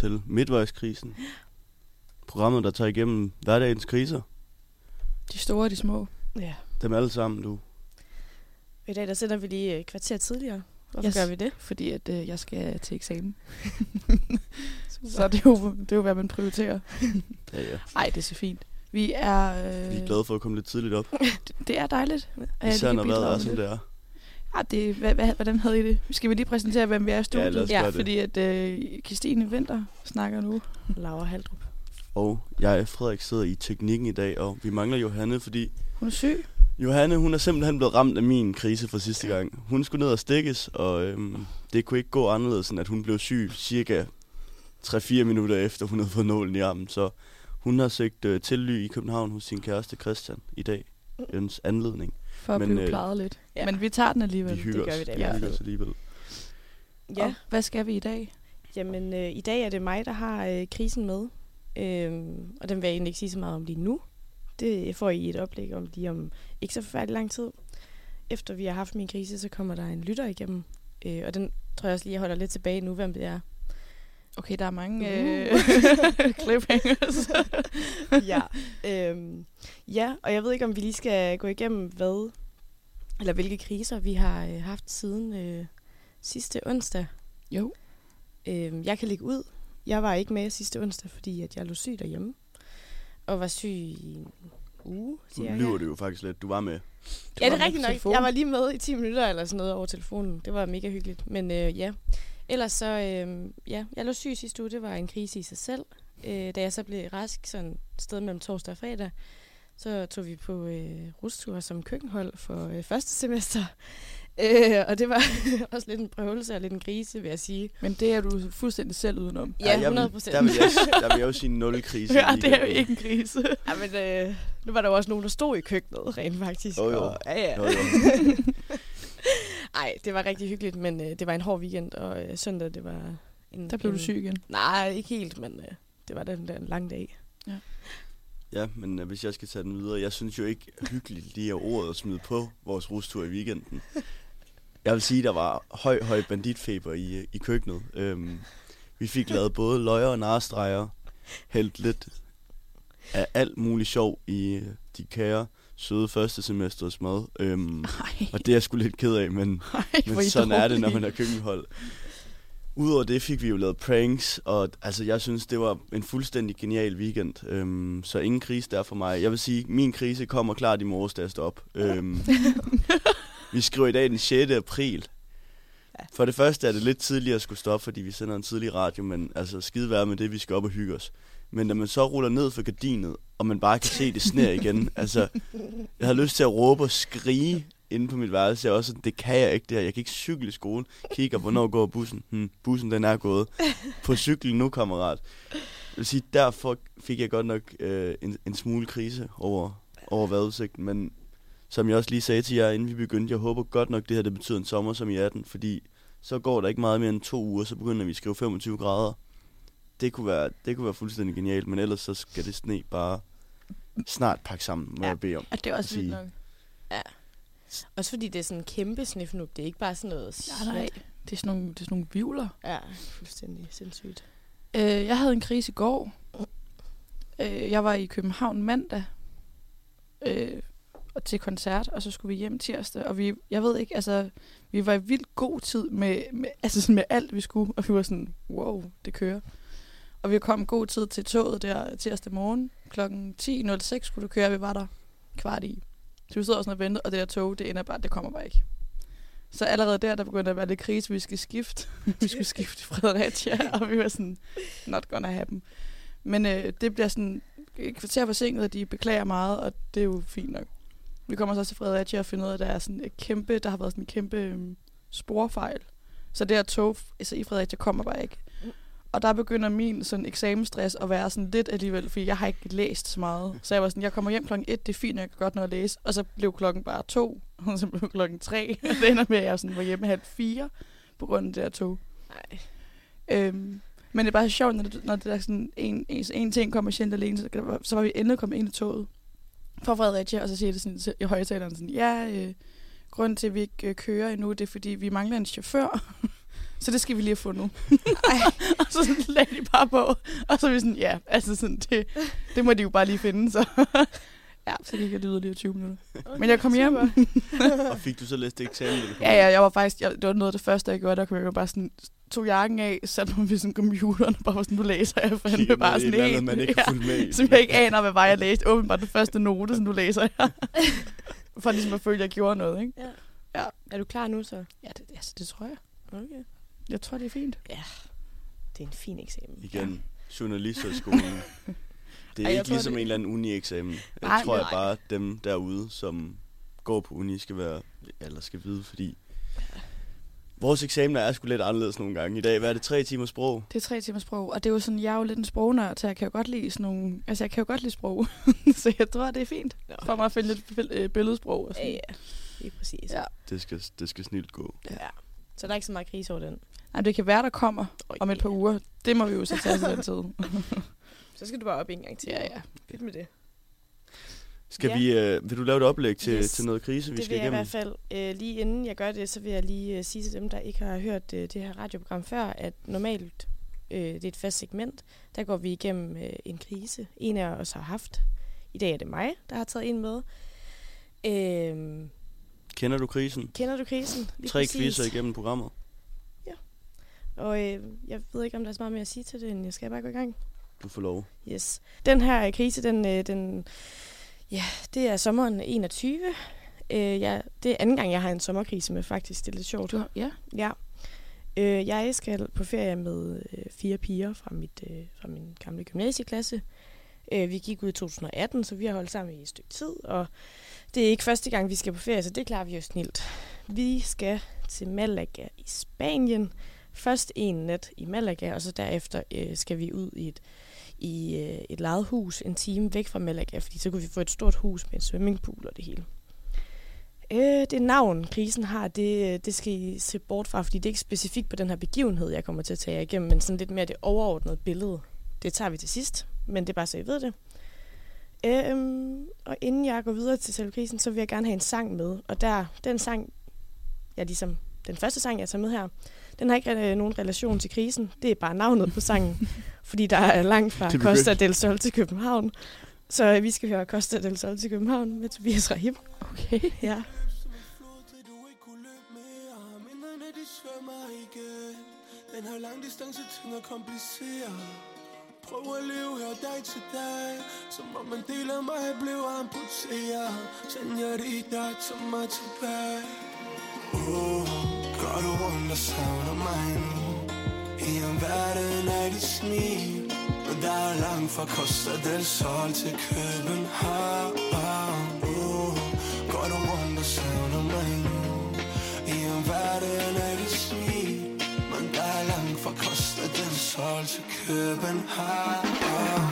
Til Midtvejskrisen. Programmet, der tager igennem hverdagens kriser. De store og de små. Ja. Dem alle sammen, du. I dag der sender vi lige et kvarter tidligere. Hvorfor Yes. gør vi det? Fordi at øh, jeg skal til eksamen. så det er, jo, det er jo, hvad man prioriterer. Ja, ja. Nej, det er så fint. Vi er... Øh, Vi er glade for at komme lidt tidligt op. det, det er dejligt. Især når vejret er, som det er. Ja, det, hvad, hvad, hvordan havde I det? Skal vi lige præsentere, hvem vi er i studiet? lad os Ja, gøre det. Fordi at øh, Christine Vinter snakker nu. Laura Haldrup. Og jeg, Frederik, sidder i teknikken i dag, og vi mangler Johanne, fordi Hun er syg. Johanne, hun er simpelthen blevet ramt af min krise fra sidste gang. Hun skulle ned og stikkes, og øhm, det kunne ikke gå anderledes, end at hun blev syg cirka 3-4 minutter efter, hun havde fået nålen i armen. Så hun har søgt øh, tilly i København hos sin kæreste Christian i dag. Jens anledning. For at Men, blive øh, plejet lidt. ja. Men vi tager den alligevel. Vi hygger gør os. vi da i vi hvert hygger fald. os alligevel. Ja, Og hvad skal vi i dag? jamen øh, i dag er det mig, der har øh, krisen med. Øhm, og den vil jeg egentlig ikke sige så meget om lige nu. Det får I et oplæg om lige om ikke så forfærdelig lang tid. Efter vi har haft min krise, så kommer der en lytter igennem. Øh, og den tror jeg også lige, jeg holder lidt tilbage nu, hvem det er. Okay, der er mange Uh. øh, cliffhangers. ja. Øhm, ja, og jeg ved ikke, om vi lige skal gå igennem, hvad eller hvilke kriser vi har øh, haft siden øh, sidste onsdag. jo. Øhm, jeg kan lægge ud. Jeg var ikke med sidste onsdag, fordi at jeg lå syg derhjemme. Og var syg i en uge, Nu cirka. lyver det jo faktisk lidt. Du var med. Du Ja, var det er rigtigt nok. telefon. Jeg var lige med i 10 minutter eller sådan noget over telefonen. Det var mega hyggeligt. Men øh, ja, ellers så, øh, ja, jeg lå syg sidste uge. Det var en krise i sig selv. Øh, da jeg så blev rask, sådan et sted mellem torsdag og fredag, så tog vi på øh, rustur som køkkenhold for øh, første semester. Øh, og det var også lidt en prøvelse og lidt en krise, vil jeg sige. Men det er du fuldstændig selv udenom. Ja, jeg vil, 100 procent. der, vil jeg, der vil jeg jo sige nul krise. Ja, det er jo ikke en krise. Ja, men øh, nu var der jo også nogen, der stod i køkkenet, rent faktisk. Jo, jo. Og, ja, ja. Jo, jo. Ej, det var rigtig hyggeligt, men øh, det var en hård weekend, og øh, søndag, det var en... Der blev du en, syg igen. Nej, ikke helt, men øh, det var den der en lang dag. Ja, men øh, hvis jeg skal tage den videre, jeg synes jo ikke hyggeligt lige af ordet at smide på vores rustur i weekenden. Jeg vil sige, der var høj, høj banditfeber i, øh, i køkkenet. Øhm, vi fik lavet både løjer og narestreger, hældt lidt af alt muligt sjov i øh, de kære, søde første semesters mad. Øhm, Ej, og det er jeg sgu lidt ked af, men ej, men sådan er det, når man er køkkenhold. Udover det fik vi jo lavet pranks, og altså, jeg synes, det var en fuldstændig genial weekend. Øhm, så ingen krise der for mig. Jeg vil sige, min krise kommer klart i morges, da jeg står op. Øhm, vi skriver i dag den 6. april. For det første er det lidt tidligere at skulle stoppe, fordi vi sender en tidlig radio, men altså skide være med det, vi skal op og hygge os. Men når man så ruller ned for gardinet, og man bare kan se det sner igen, altså, jeg har lyst til at råbe og skrige inde på mit værelse. Jeg også, sådan, det kan jeg ikke det her. Jeg kan ikke cykle i skole. Kigger, hvornår går bussen? Hmm, bussen den er gået. På cyklen nu, kammerat. Jeg vil sige, derfor fik jeg godt nok øh, en, en smule krise over, over vejrudsigten. Men som jeg også lige sagde til jer, inden vi begyndte, jeg håber godt nok, det her det betyder en sommer som i 18. Fordi så går der ikke meget mere end to uger, så begynder vi at skrive 25 grader. Det kunne være, det kunne være fuldstændig genialt, men ellers så skal det sne bare snart pakke sammen, må Ja. jeg bede om. Ja, det er også vildt nok. Også fordi det er sådan en kæmpe snifnup. Det er ikke bare sådan noget... Nej, nej. Det er sådan nogle, det er sådan nogle vivler. Ja, fuldstændig sindssygt. Øh, jeg havde en krise i går. Øh, jeg var i København mandag øh, og til koncert, og så skulle vi hjem tirsdag. Og vi, jeg ved ikke, altså, vi var i vildt god tid med, med, altså sådan med alt, vi skulle. Og vi var sådan, wow, det kører. Og vi kom god tid til toget der tirsdag morgen. Klokken 10.06 skulle det køre, vi var der kvart i. Så vi sidder også og ventede, og det der tog, det ender bare, det kommer bare ikke. Så allerede der, der begyndte at være lidt krise, vi skal skifte. vi skulle skifte i Fredericia, og vi var sådan, not gonna happen. Men øh, det bliver sådan et kvarter forsinket, og de beklager meget, og det er jo fint nok. Vi kommer så til Fredericia og finder ud af, at der er sådan et kæmpe, der har været sådan en kæmpe øhm, sporfejl. Så det her tog altså i Fredericia kommer bare ikke. Og der begynder min sådan eksamensstress at være sådan lidt alligevel, fordi jeg har ikke læst så meget. Så jeg var sådan, jeg kommer hjem klokken 1, det er fint, jeg kan godt nå at læse. Og så blev klokken bare to, og så blev klokken 3. Og det ender med, at jeg sådan var hjemme halv fire på grund af det her tog. Nej. Øhm, men det er bare sjovt, når det, når det er sådan en, en, en ting kommer sjældent alene, så, så var vi endelig kommet ind i toget fra Fredericia, og så siger det sådan i højtaleren sådan, ja, øh, grunden til, at vi ikke øh, kører endnu, det er, fordi vi mangler en chauffør. Så det skal vi lige have fundet. og så lagde de bare på. Og så er vi sådan, ja, altså sådan, det, det må de jo bare lige finde. Så ja, så gik jeg lige 20 minutter. Okay, Men jeg kom hjem. Og fik du så læst eksamen? Ja, ja, jeg var faktisk, jeg, det var noget af det første, jeg gjorde, der kom jeg bare sådan, tog jakken af, satte mig ved sådan computeren, og bare var sådan, nu læser jeg fandme Kigger bare sådan et eller andet, helt, man ikke fulgt med som jeg ikke aner, hvad var jeg læste. Åbenbart den første note, som du læser jeg. For ligesom at føle, at jeg gjorde noget, ikke? Ja. Ja. Er du klar nu så? Ja, det, altså, det tror jeg. Okay. Jeg tror, det er fint. Det er en fin eksamen. Igen, journalisthøjskolen. Det er Ej, ikke tror, ligesom det- en eller anden uni-eksamen. Jeg Nej, tror jeg nej. bare, dem derude, som går på uni, skal være, eller skal vide, fordi vores eksamener er sgu lidt anderledes nogle gange. I dag, hvad er det, tre timer sprog? Det er tre timer sprog, og det er jo sådan, jeg er jo lidt en sprognørd, så jeg kan jo godt lide sådan nogle, altså jeg kan jo godt lide sprog, så jeg tror, det er fint Nå. for mig at finde lidt øh, billedsprog og Ja, sådan. ja. Lige præcis. Ja. Det skal, det skal snilt gå. ja. Så der er ikke så meget krise over den. Nej, det kan være, der kommer Oh, om et par uger. Det må vi jo så tage til den tid. Så skal du bare op en gang til. ja, ja. Fedt med det. Skal Ja. vi, øh, vil du lave et oplæg til, Yes. til noget krise, vi det skal vil jeg i igennem? hvert fald. Øh, lige inden jeg gør det, så vil jeg lige øh, sige til dem, der ikke har hørt øh, det her radioprogram før, at normalt, øh, det er et fast segment, der går vi igennem øh, en krise. En af os har haft. I dag er det mig, der har taget en med. Øh, Kender du krisen? kender du krisen? Lige Tre præcis. quizzer igennem programmet. Og øh, jeg ved ikke, om der er så meget mere at sige til det, end jeg skal bare gå i gang. Du får lov. Yes. Den her øh, krise, den, øh, den, ja, det er sommeren 21. Øh, ja, det er anden gang, jeg har en sommerkrise med, faktisk. Det er lidt sjovt. Du har, ja. Ja. Øh, jeg skal på ferie med øh, fire piger fra, mit, øh, fra min gamle gymnasieklasse. Øh, vi gik ud i 2018, så vi har holdt sammen i et stykke tid, og det er ikke første gang, vi skal på ferie, så det klarer vi jo snilt. Vi skal til Malaga i Spanien. Først en nat i Malaga, og så derefter øh, skal vi ud i et, i øh, et lejet hus en time væk fra Malaga, fordi så kunne vi få et stort hus med en swimmingpool og det hele. Øh, det navn, krisen har, det, det skal I se bort fra, fordi det er ikke specifikt på den her begivenhed, jeg kommer til at tage jer igennem, men sådan lidt mere det overordnede billede. Det tager vi til sidst, men det er bare så I ved det. Øhm, og inden jeg går videre til selve krisen, så vil jeg gerne have en sang med. Og der, den sang, jeg ligesom, den første sang, jeg tager med her, den har ikke øh, nogen relation til krisen. Det er bare navnet på sangen, fordi der er langt fra Costa del Sol til København. Så øh, vi skal høre Costa del Sol til København med Tobias Rahim. Okay. Ja. Den her lang distance ting er kompliceret Prøv at leve her dag til dag Som om en del af mig blev amputeret. Senorita, tag mig tilbage. Oh, går du rundt og savner mig nu I en verden af dit smil. Men der er langt fra Costa del Sol til København. Oh, går du rundt og savner mig nu I en verden af del Sol til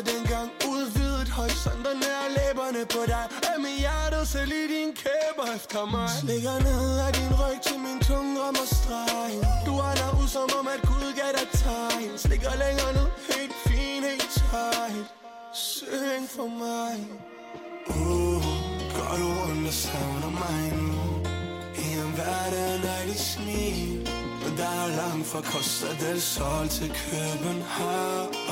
min dengang Udvidet horisonterne og læberne på dig. Er mit hjerte selv i din kæber efter mig. Slikker ned af din ryg til min tunge rammer stregen Du er der ud som om at Gud gav dig tegn. Slikker længere ned, helt fin, helt tight. Syng for mig. Uh, gør du rundt og savner mig nu? I en verden af dit smil. Men der er langt fra Costa del Sol til København.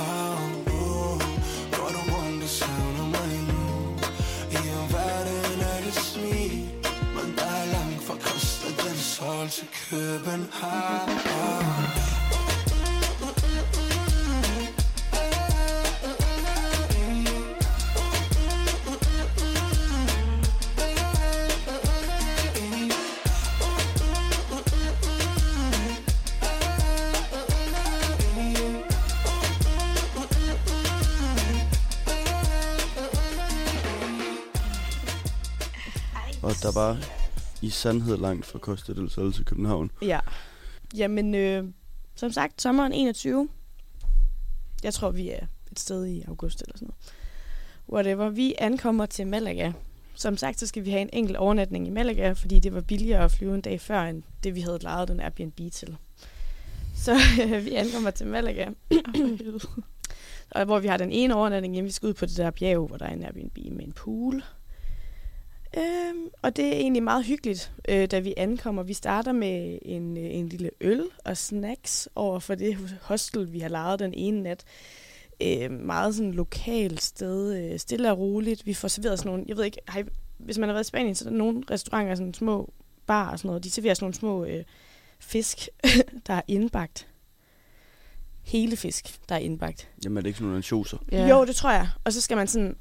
København. Der var i sandhed langt fra Costa del Sol til København. Ja. Jamen, øh, som sagt, sommeren 21. Jeg tror, vi er et sted i august eller sådan noget. Whatever. Vi ankommer til Malaga. Som sagt, så skal vi have en enkelt overnatning i Malaga, fordi det var billigere at flyve en dag før, end det vi havde lejet den Airbnb til. Så øh, vi ankommer til Malaga, og hvor vi har den ene overnatning hjemme. Vi skal ud på det der bjerg, hvor der er en Airbnb med en pool. Øhm, og det er egentlig meget hyggeligt, øh, da vi ankommer. Vi starter med en, øh, en lille øl og snacks over for det hostel, vi har lejet den ene nat. Øh, meget sådan lokalt sted, øh, stille og roligt. Vi får serveret sådan nogle, jeg ved ikke, har I, hvis man har været i Spanien, så er der nogle restauranter, sådan små bar og sådan noget, de serverer sådan nogle små øh, fisk, der er indbagt. Hele fisk, der er indbagt. Jamen er det ikke sådan nogle ansjoser? Ja. Jo, det tror jeg. Og så skal man sådan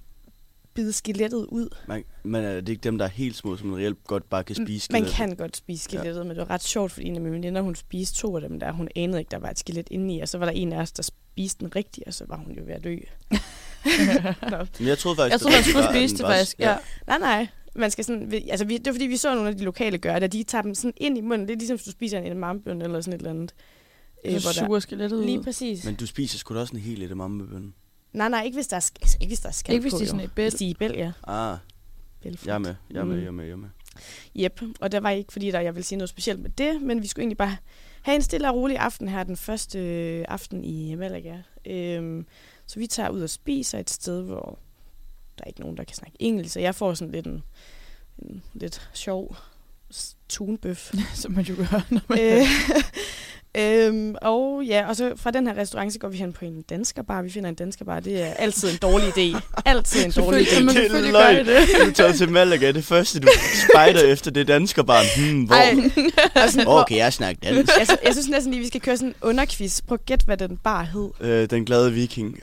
bide skelettet ud. Man, men er det ikke dem, der er helt små, som reelt godt bare kan spise Man skelettet? kan godt spise skelettet, ja. men det var ret sjovt, fordi en af mine veninder, hun spiste to af dem der. Hun anede ikke, der var et skelet inde i, og så var der en af os, der spiste den rigtige, og så var hun jo ved at dø. Men jeg troede faktisk, Jeg troede, man skulle at spise det faktisk. Ja. Nej, nej. Man skal sådan, altså vi, det var fordi, vi så nogle af de lokale gøre det, og de tager dem sådan ind i munden. Det er ligesom, hvis du spiser en edamamebøn eller sådan et eller andet. Øh, Så suger skelettet Lige ud. præcis. Men du spiser sgu da også en hel edamamebønne. Nej, nej, ikke hvis der er, altså, ikke hvis der er skal Ikke hvis på, de er sådan et bæl. Hvis de er i bæl, ja. Ah, Bælfrugt. jeg er med, jeg er med, Mm. jeg er med, jeg er med. Yep, og der var ikke, fordi der, jeg vil sige noget specielt med det, men vi skulle egentlig bare have en stille og rolig aften her, den første øh, aften i Malaga. Øhm, så vi tager ud og spiser et sted, hvor der er ikke nogen, der kan snakke engelsk, så jeg får sådan lidt en, en lidt sjov tunbøf. Som man jo gør, når man... øh, øhm, og ja, og så fra den her restaurant, så går vi hen på en danskerbar. Vi finder en danskerbar. Det er altid en dårlig idé. Altid en dårlig idé. men Det er løgn. Du tager til Malaga, det første, du spejder efter, det er danskerbarn. Hmm, hvor? Ej, sådan, Hvor kan jeg snakke dansk? jeg, jeg synes næsten lige, vi skal køre sådan en underquiz. Prøv at gætte, hvad den bar hed. Øh, den glade viking.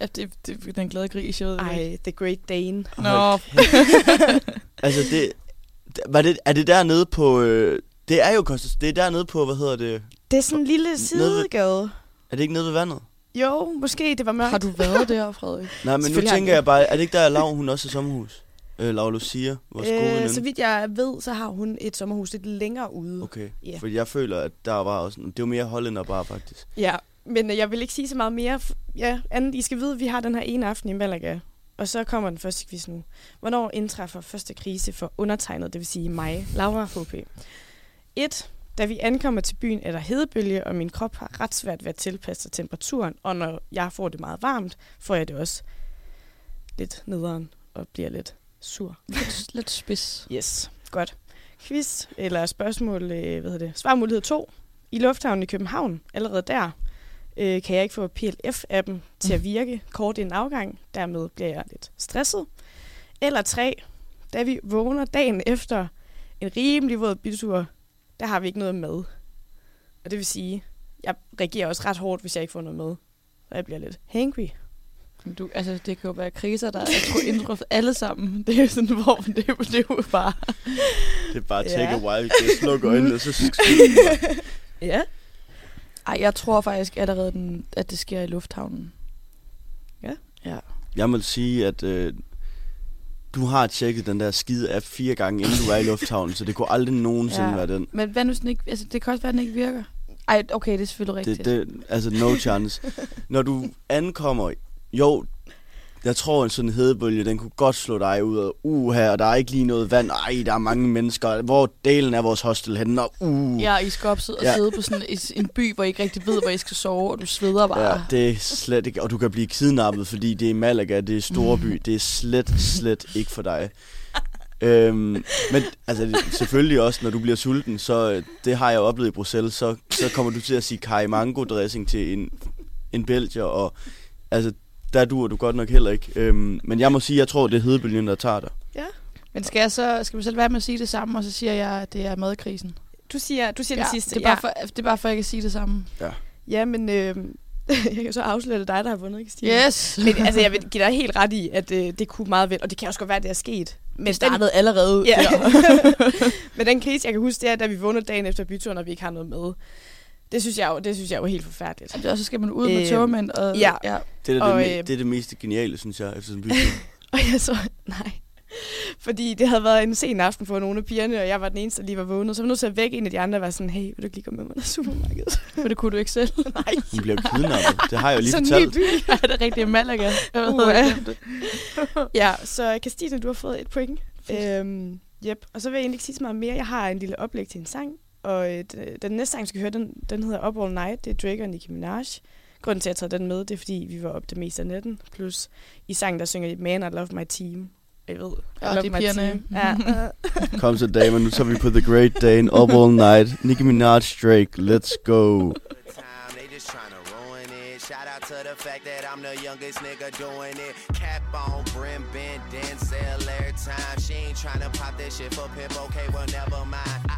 Ja, det, det, er den glade gris, jeg ved. Ej, The Great Dane. Nå, Altså, det, det- var det, er det dernede på... Øh, det er jo Kostas, det er dernede på, hvad hedder det? Det er sådan en lille ved- sidegade. Er det ikke nede ved vandet? Jo, måske det var mørkt. har du været der, Frederik? Nej, men nu tænker jeg bare, er det ikke der, Lav, hun også er sommerhus? Øh, Lav Lucia, vores gode øh, veninde. så vidt jeg ved, så har hun et sommerhus lidt længere ude. Okay, Ja. for jeg føler, at der var også... Det var mere hollænder bare, faktisk. Ja, men øh, jeg vil ikke sige så meget mere. Ja, andet, I skal vide, at vi har den her ene aften i Malaga. Og så kommer den første quiz nu. Hvornår indtræffer første krise for undertegnet, det vil sige mig, Laura HP? 1. Da vi ankommer til byen, er der hedebølge, og min krop har ret svært ved at tilpasse sig temperaturen. Og når jeg får det meget varmt, får jeg det også lidt nederen og bliver lidt sur. Lidt, lidt spids. Yes, godt. Quiz eller spørgsmål, øh, hvad hedder det? Svarmulighed 2. I lufthavnen i København, allerede der, øh, kan jeg ikke få PLF-appen til at virke kort inden afgang. Dermed bliver jeg lidt stresset. Eller 3. Da vi vågner dagen efter en rimelig våd bytur, der har vi ikke noget mad. Og det vil sige, jeg reagerer også ret hårdt, hvis jeg ikke får noget mad. Så jeg bliver lidt hangry. Men Du, altså, det kan jo være kriser, der er indtruffet alle sammen. Det er jo sådan, hvor det, er jo- det er jo bare... Det er bare take Ja. a while, det slukke øjnene, og så Ja. Ej, jeg tror faktisk allerede, den, at det sker i lufthavnen. Ja. Ja. Jeg må sige, at øh, du har tjekket den der skide app fire gange, inden du er i lufthavnen, så det kunne aldrig nogensinde Ja. være den. Men hvad nu sådan ikke... Altså, det kan også være, at den ikke virker. Ej, okay, det er selvfølgelig rigtigt. Det, det, altså, no chance. Når du ankommer, jo, jeg tror, en sådan hedebølge, den kunne godt slå dig ud af, uh her, og der er ikke lige noget vand, ej, der er mange mennesker, hvor delen af vores hostel henne, og uh. Ja, I skal op og Ja. sidde på sådan en by, hvor I ikke rigtig ved, hvor I skal sove, og du sveder bare. Ja, det er slet ikke, og du kan blive kidnappet, fordi det er Malaga, det er storby, det er slet, slet ikke for dig. øhm, men altså, selvfølgelig også, når du bliver sulten, så det har jeg oplevet i Bruxelles, så, så kommer du til at sige kaj mango dressing til en, en belgier, og altså, der duer du godt nok heller ikke. Øhm, men jeg må sige, jeg tror, det er hedebølgen, der tager dig. Men skal jeg så skal vi selv være med at sige det samme, og så siger jeg, at det er madkrisen? Du siger, du siger ja, den sidste. Det er, bare for, det er bare for, at jeg kan sige det samme. Ja, men øh, jeg kan så afsløre, at det dig, der har vundet, Christine. Yes! Men altså, jeg vil give dig helt ret i, at øh, det kunne meget vel, og det kan også godt være, at det er sket. Men Det startede allerede Ja. Men den krise, jeg kan huske, det er, da vi vågnede dagen efter byturen, og vi ikke har noget med. Det synes jeg jo, det synes jeg jo er helt forfærdeligt. Og så skal man ud med Øhm, tørmænd. Og, ja. ja. Det er, Og, det, øh, det er det mest geniale, synes jeg, efter sådan en. Og jeg så, nej. Fordi det havde været en sen aften for nogle af pigerne, og jeg var den eneste, der lige var vågnet. Så var jeg nødt til at vække en af de andre og var sådan, hey, vil du ikke lige komme med mig til supermarkedet? For det kunne du ikke selv. Nej. Hun bliver kidnappet. Det har jeg jo lige Sådan fortalt. helt vildt. ja, det er rigtigt Malaga. Jeg ved, Uh, det. Ja, så Christine, du har fået et point. Øhm, yep. Og så vil jeg egentlig ikke sige så meget mere. Jeg har en lille oplæg til en sang, og øh, den næste sang, vi skal høre, den, den hedder Up All Night. Det er Drake og Nicki Minaj. Grunden til, at jeg tager den med, det er, fordi vi var op det meste af natten. Plus i sangen, der synger de, Man, I Love My Team. Jeg ved, I Ja, love det er my pigerne. team. Ja, Kom så damer, nu tager vi på The Great Dane, Up All Night, Nicki Minaj, Drake, let's go. time, they just tryna ruin it. Shout out to the fact that I'm the youngest nigga doing it. Cap on, brim, bend, Denzel every time. She ain't tryna pop that shit for pimp, okay, well, never mind. I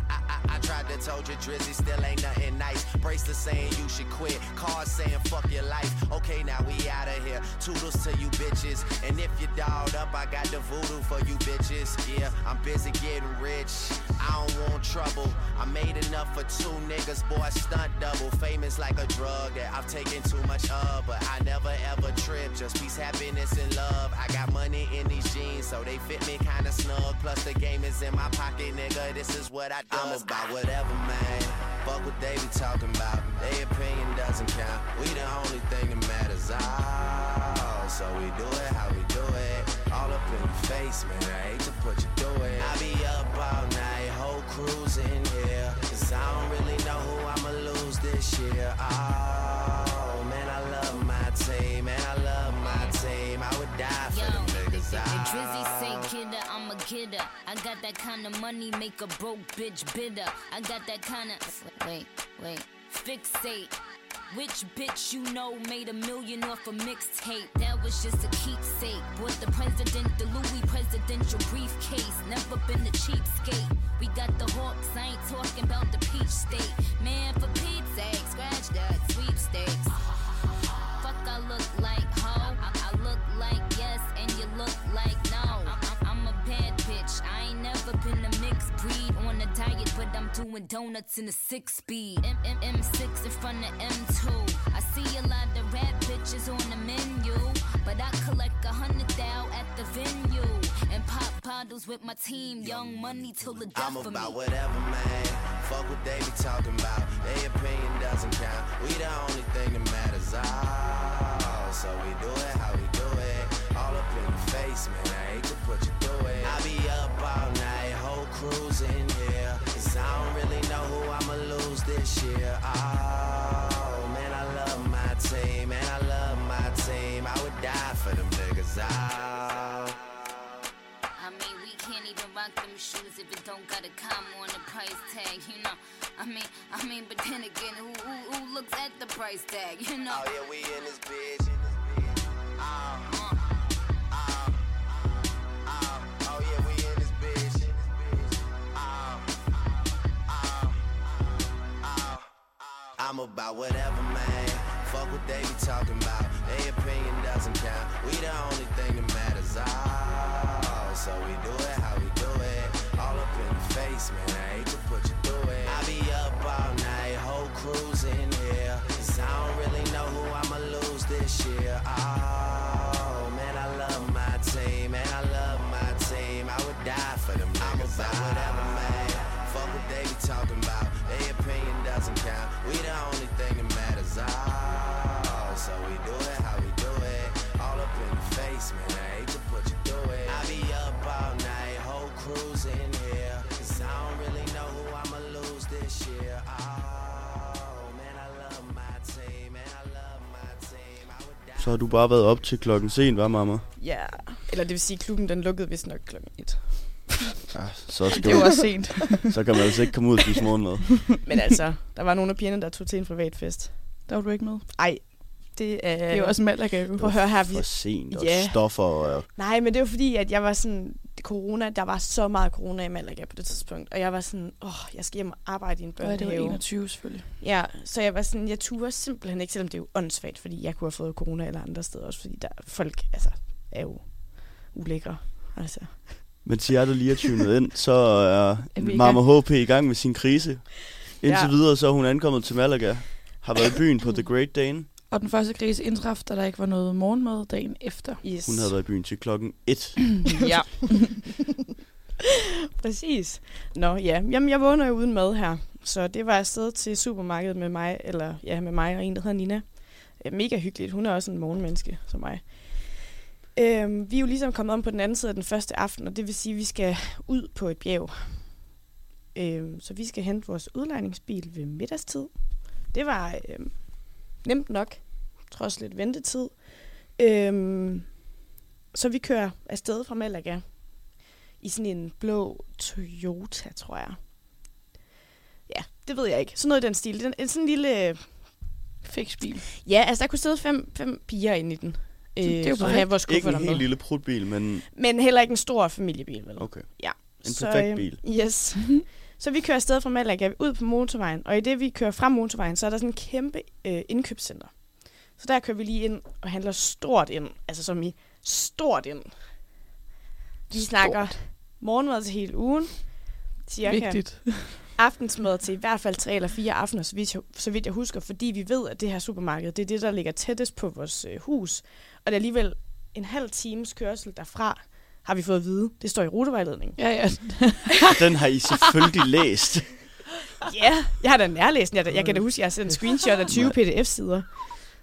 tried to told you Drizzy still ain't nothing nice. Bracelet saying you should quit, cards saying fuck your life. Okay, now we out of here. Toodles to you bitches. And if you dolled up, I got the voodoo for you bitches. Yeah, I'm busy getting rich. I don't want trouble. I made enough for two niggas, boy, stunt double. Famous like a drug that I've taken too much of, but I never ever trip. Just peace, happiness, and love. I got money in these jeans, so they fit me kinda snug. Plus the game is in my pocket, nigga. This is what I do. I'm about whatever, man. Fuck what they be talking about. Their opinion doesn't count. We the only thing that matters. Oh, so we do it how we do it. All up in your face, man. I hate to put you through it. I be up all night, whole crew's in here. Cause I don't really know who I'ma lose this year. Oh, man, I love my team. Man, I love my team. I would die for Yo, them niggas. Drizzy say I'm a kidder. I got that kind of money, make a broke bitch bitter. I got that kind of wait, wait, fixate. Which bitch you know made a million off a mixtape? That was just a keepsake. Bought the president the Louis presidential briefcase. Never been a cheapskate. We got the hawks, I ain't talking about the peach state. Man, for Pete's sake, scratch that I'm doing donuts in a six speed. M- M- M6 in front of M2. I see a lot of rap bitches on the menu, but I collect a hundred thou at the venue and pop bottles with my team. Young money till the death I'm of me. about whatever, man. Fuck what they be talking about. Their opinion doesn't count. We the only thing that matters. Oh, so we do it how we do it. All up in your face, man. I hate to put you through it. I be up all night, whole crew's in here. I don't really know who I'ma lose this year. Oh, man, I love my team. Man, I love my team. I would die for them niggas. Oh. I mean, we can't even rock them shoes if it don't got a comma on the price tag, you know. I mean, I mean, but then again, who who, who looks at the price tag, you know? Oh yeah, we in this bitch. Oh, Uh, oh, about whatever, man. Fuck what they be talking about. Their opinion doesn't count. We the only thing that matters. Oh, so we do it how we do it. All up in the face, man. I hate to put you through it. I be up all night, whole crew's in here. Cause I don't really know who I'ma lose this year. Oh, man, I love my team. Man, I love my team. I would die for them. I'm about whatever, man. Fuck what they be talking about. Their opinion doesn't count. We the only matters. Oh, so we do it how we do it. All up in your face, man. I hate to put you through it. I be up all night, whole crew's in here. Cause I don't really know who I'ma lose this year. Oh, man, I love my team. Man, I love my team. I would die. Så har du bare været op til klokken sen, var mamma? ja. Eller det vil sige, klubben den lukkede vist nok klokken et. Ja, så, skal Det var sent. så kan man altså ikke komme ud og spise morgenmad. Men altså, der var nogle af pigerne, der tog til en privat fest. Der var du ikke med. Ej, det er... Det er jo også Malaga. jo. Prøv at høre her, vi... For sent, og Ja. stoffer og... Nej, men det var fordi, at jeg var sådan... Corona, der var så meget corona i Malaga på det tidspunkt. Og jeg var sådan, åh, jeg skal hjem og arbejde i en Ja, det var børnehave. 21 selvfølgelig. Ja, så jeg var sådan, jeg turde simpelthen ikke, selvom det er jo åndssvagt, fordi jeg kunne have fået corona eller andre steder også, fordi der folk, altså, er jo ulækre. Altså. Men til jer, der lige er tunet ind, så er Er Mama HP i gang med sin krise. Indtil Ja. videre, så er hun ankommet til Malaga. Har været i byen på The Great Dane. Og den første krise indtraf, da der ikke var noget morgenmad dagen efter. Yes. Hun havde været i byen til klokken 1. ja. Præcis. Nå ja, jamen jeg vågner jo uden mad her. Så det var afsted til supermarkedet med mig, eller ja, med mig og en, der hedder Nina. Mega hyggeligt. Hun er også en morgenmenneske som mig. Øhm, vi er jo ligesom kommet om på den anden side af den første aften, og det vil sige, at vi skal ud på et bjerg. Øhm, så vi skal hente vores udlejningsbil ved middagstid. Det var øhm, nemt nok, trods lidt ventetid. Øhm, så vi kører afsted fra Malaga i sådan en blå Toyota, tror jeg. Ja, det ved jeg ikke. Sådan noget i den stil. Den, en sådan en lille... Fix bil. Ja, altså der kunne sidde fem, fem piger inde i den. Øh, det er jo vores Ikke en helt lille prutbil, men Men heller ikke en stor familiebil, vel? okay. Ja. En Så, perfekt øh, bil. Yes. så vi kører afsted fra Malaga ud på motorvejen, og i det vi kører frem motorvejen, så er der sådan en kæmpe øh, indkøbscenter. Så der kører vi lige ind og handler stort ind, altså som i stort ind. Vi snakker morgenmad til hele ugen, cirka Vigtigt. aftensmad til i hvert fald tre eller fire aftener, så vidt, jeg, så vidt jeg husker, fordi vi ved, at det her supermarked, det er det, der ligger tættest på vores øh, hus. Og det er alligevel en halv times kørsel derfra, har vi fået at vide. Det står i rutevejledningen. Ja, ja. Den har I selvfølgelig læst. Ja, yeah, jeg har da nærlæst den. Jeg, jeg kan da huske, at jeg har sendt en screenshot af 20 pdf-sider.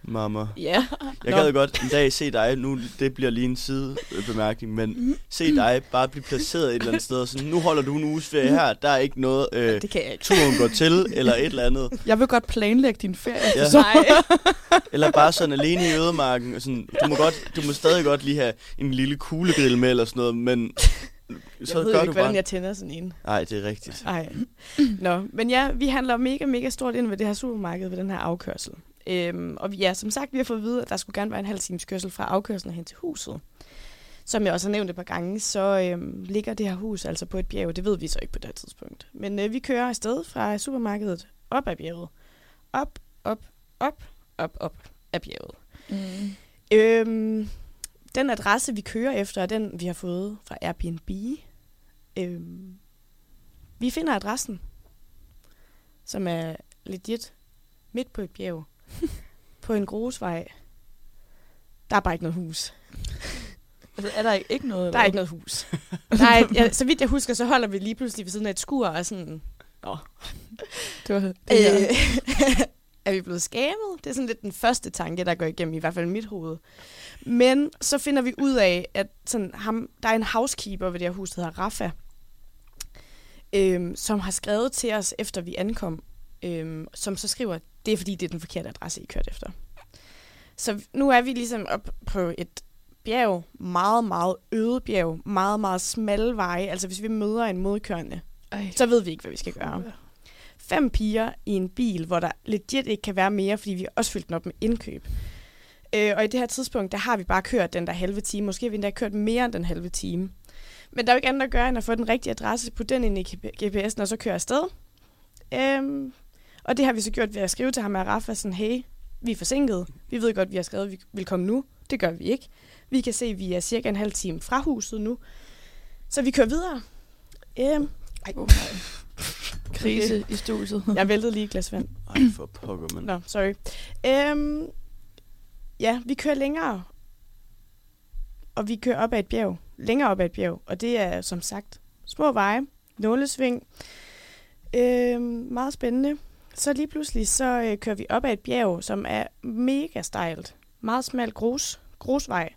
Mamma. Ja. Jeg gad godt en dag se dig, nu det bliver lige en sidebemærkning, men se dig bare blive placeret et eller andet sted, og sådan, nu holder du en uges ferie her, der er ikke noget, øh, Det kan jeg ikke. turen går til, eller et eller andet. Jeg vil godt planlægge din ferie. Ja. Nej. Eller bare sådan alene i ødemarken, og sådan, du må, godt, du må stadig godt lige have en lille kuglegrill med, eller sådan noget, men så jeg ved ikke, du hvordan bare... jeg tænder sådan en. Nej, det er rigtigt. Ej. Nå, men ja, vi handler mega, mega stort ind ved det her supermarked ved den her afkørsel. Øhm, og vi- ja, som sagt, vi har fået at vide, at der skulle gerne være en halv times kørsel fra afkørselen hen til huset. Som jeg også har nævnt et par gange, så øhm, ligger det her hus altså på et bjerg. Det ved vi så ikke på det tidspunkt. Men øh, vi kører afsted fra supermarkedet op ad bjerget. Op, op, op, op, op af bjerget. Mm. Øhm, den adresse, vi kører efter, er den, vi har fået fra Airbnb. Øhm, vi finder adressen, som er legit midt på et bjerg, på en grusvej. Der er bare ikke noget hus. Altså, er der ikke noget? Der er ikke noget hus. Et- ja, så vidt jeg husker, så holder vi lige pludselig ved siden af et skur og er sådan, Nå, Det var det øh, er vi blevet skamet? Det er sådan lidt den første tanke, der går igennem, i hvert fald mit hoved. Men så finder vi ud af, at sådan, ham, der er en housekeeper ved det her hus, der hedder Rafa, øhm, som har skrevet til os, efter vi ankom, øhm, som så skriver, det er fordi, det er den forkerte adresse, I kørte efter. Så nu er vi ligesom op på et bjerg, meget, meget øde bjerg, meget, meget smalle veje. Altså hvis vi møder en modkørende, Ej. så ved vi ikke, hvad vi skal gøre fem piger i en bil, hvor der legit ikke kan være mere, fordi vi har også fyldt den op med indkøb. Øh, og i det her tidspunkt, der har vi bare kørt den der halve time. Måske har vi endda kørt mere end den halve time. Men der er jo ikke andet at gøre, end at få den rigtige adresse, putte den ind i GPS'en, og så køre afsted. Øhm, og det har vi så gjort ved at skrive til ham med Rafa, sådan, hey, vi er forsinket. Vi ved godt, vi har skrevet, at vi vil komme nu. Det gør vi ikke. Vi kan se, at vi er cirka en halv time fra huset nu. Så vi kører videre. Øhm, ej, Oh. Krise i studiet. jeg væltede lige et glas vand. Ej, for pokker, mand. Nå, sorry. Øhm, ja, vi kører længere. Og vi kører op ad et bjerg. Længere op ad et bjerg. Og det er som sagt små veje. Nålesving. Øhm, meget spændende. Så lige pludselig så øh, kører vi op ad et bjerg, som er mega stejlt. Meget smal grus, grusvej.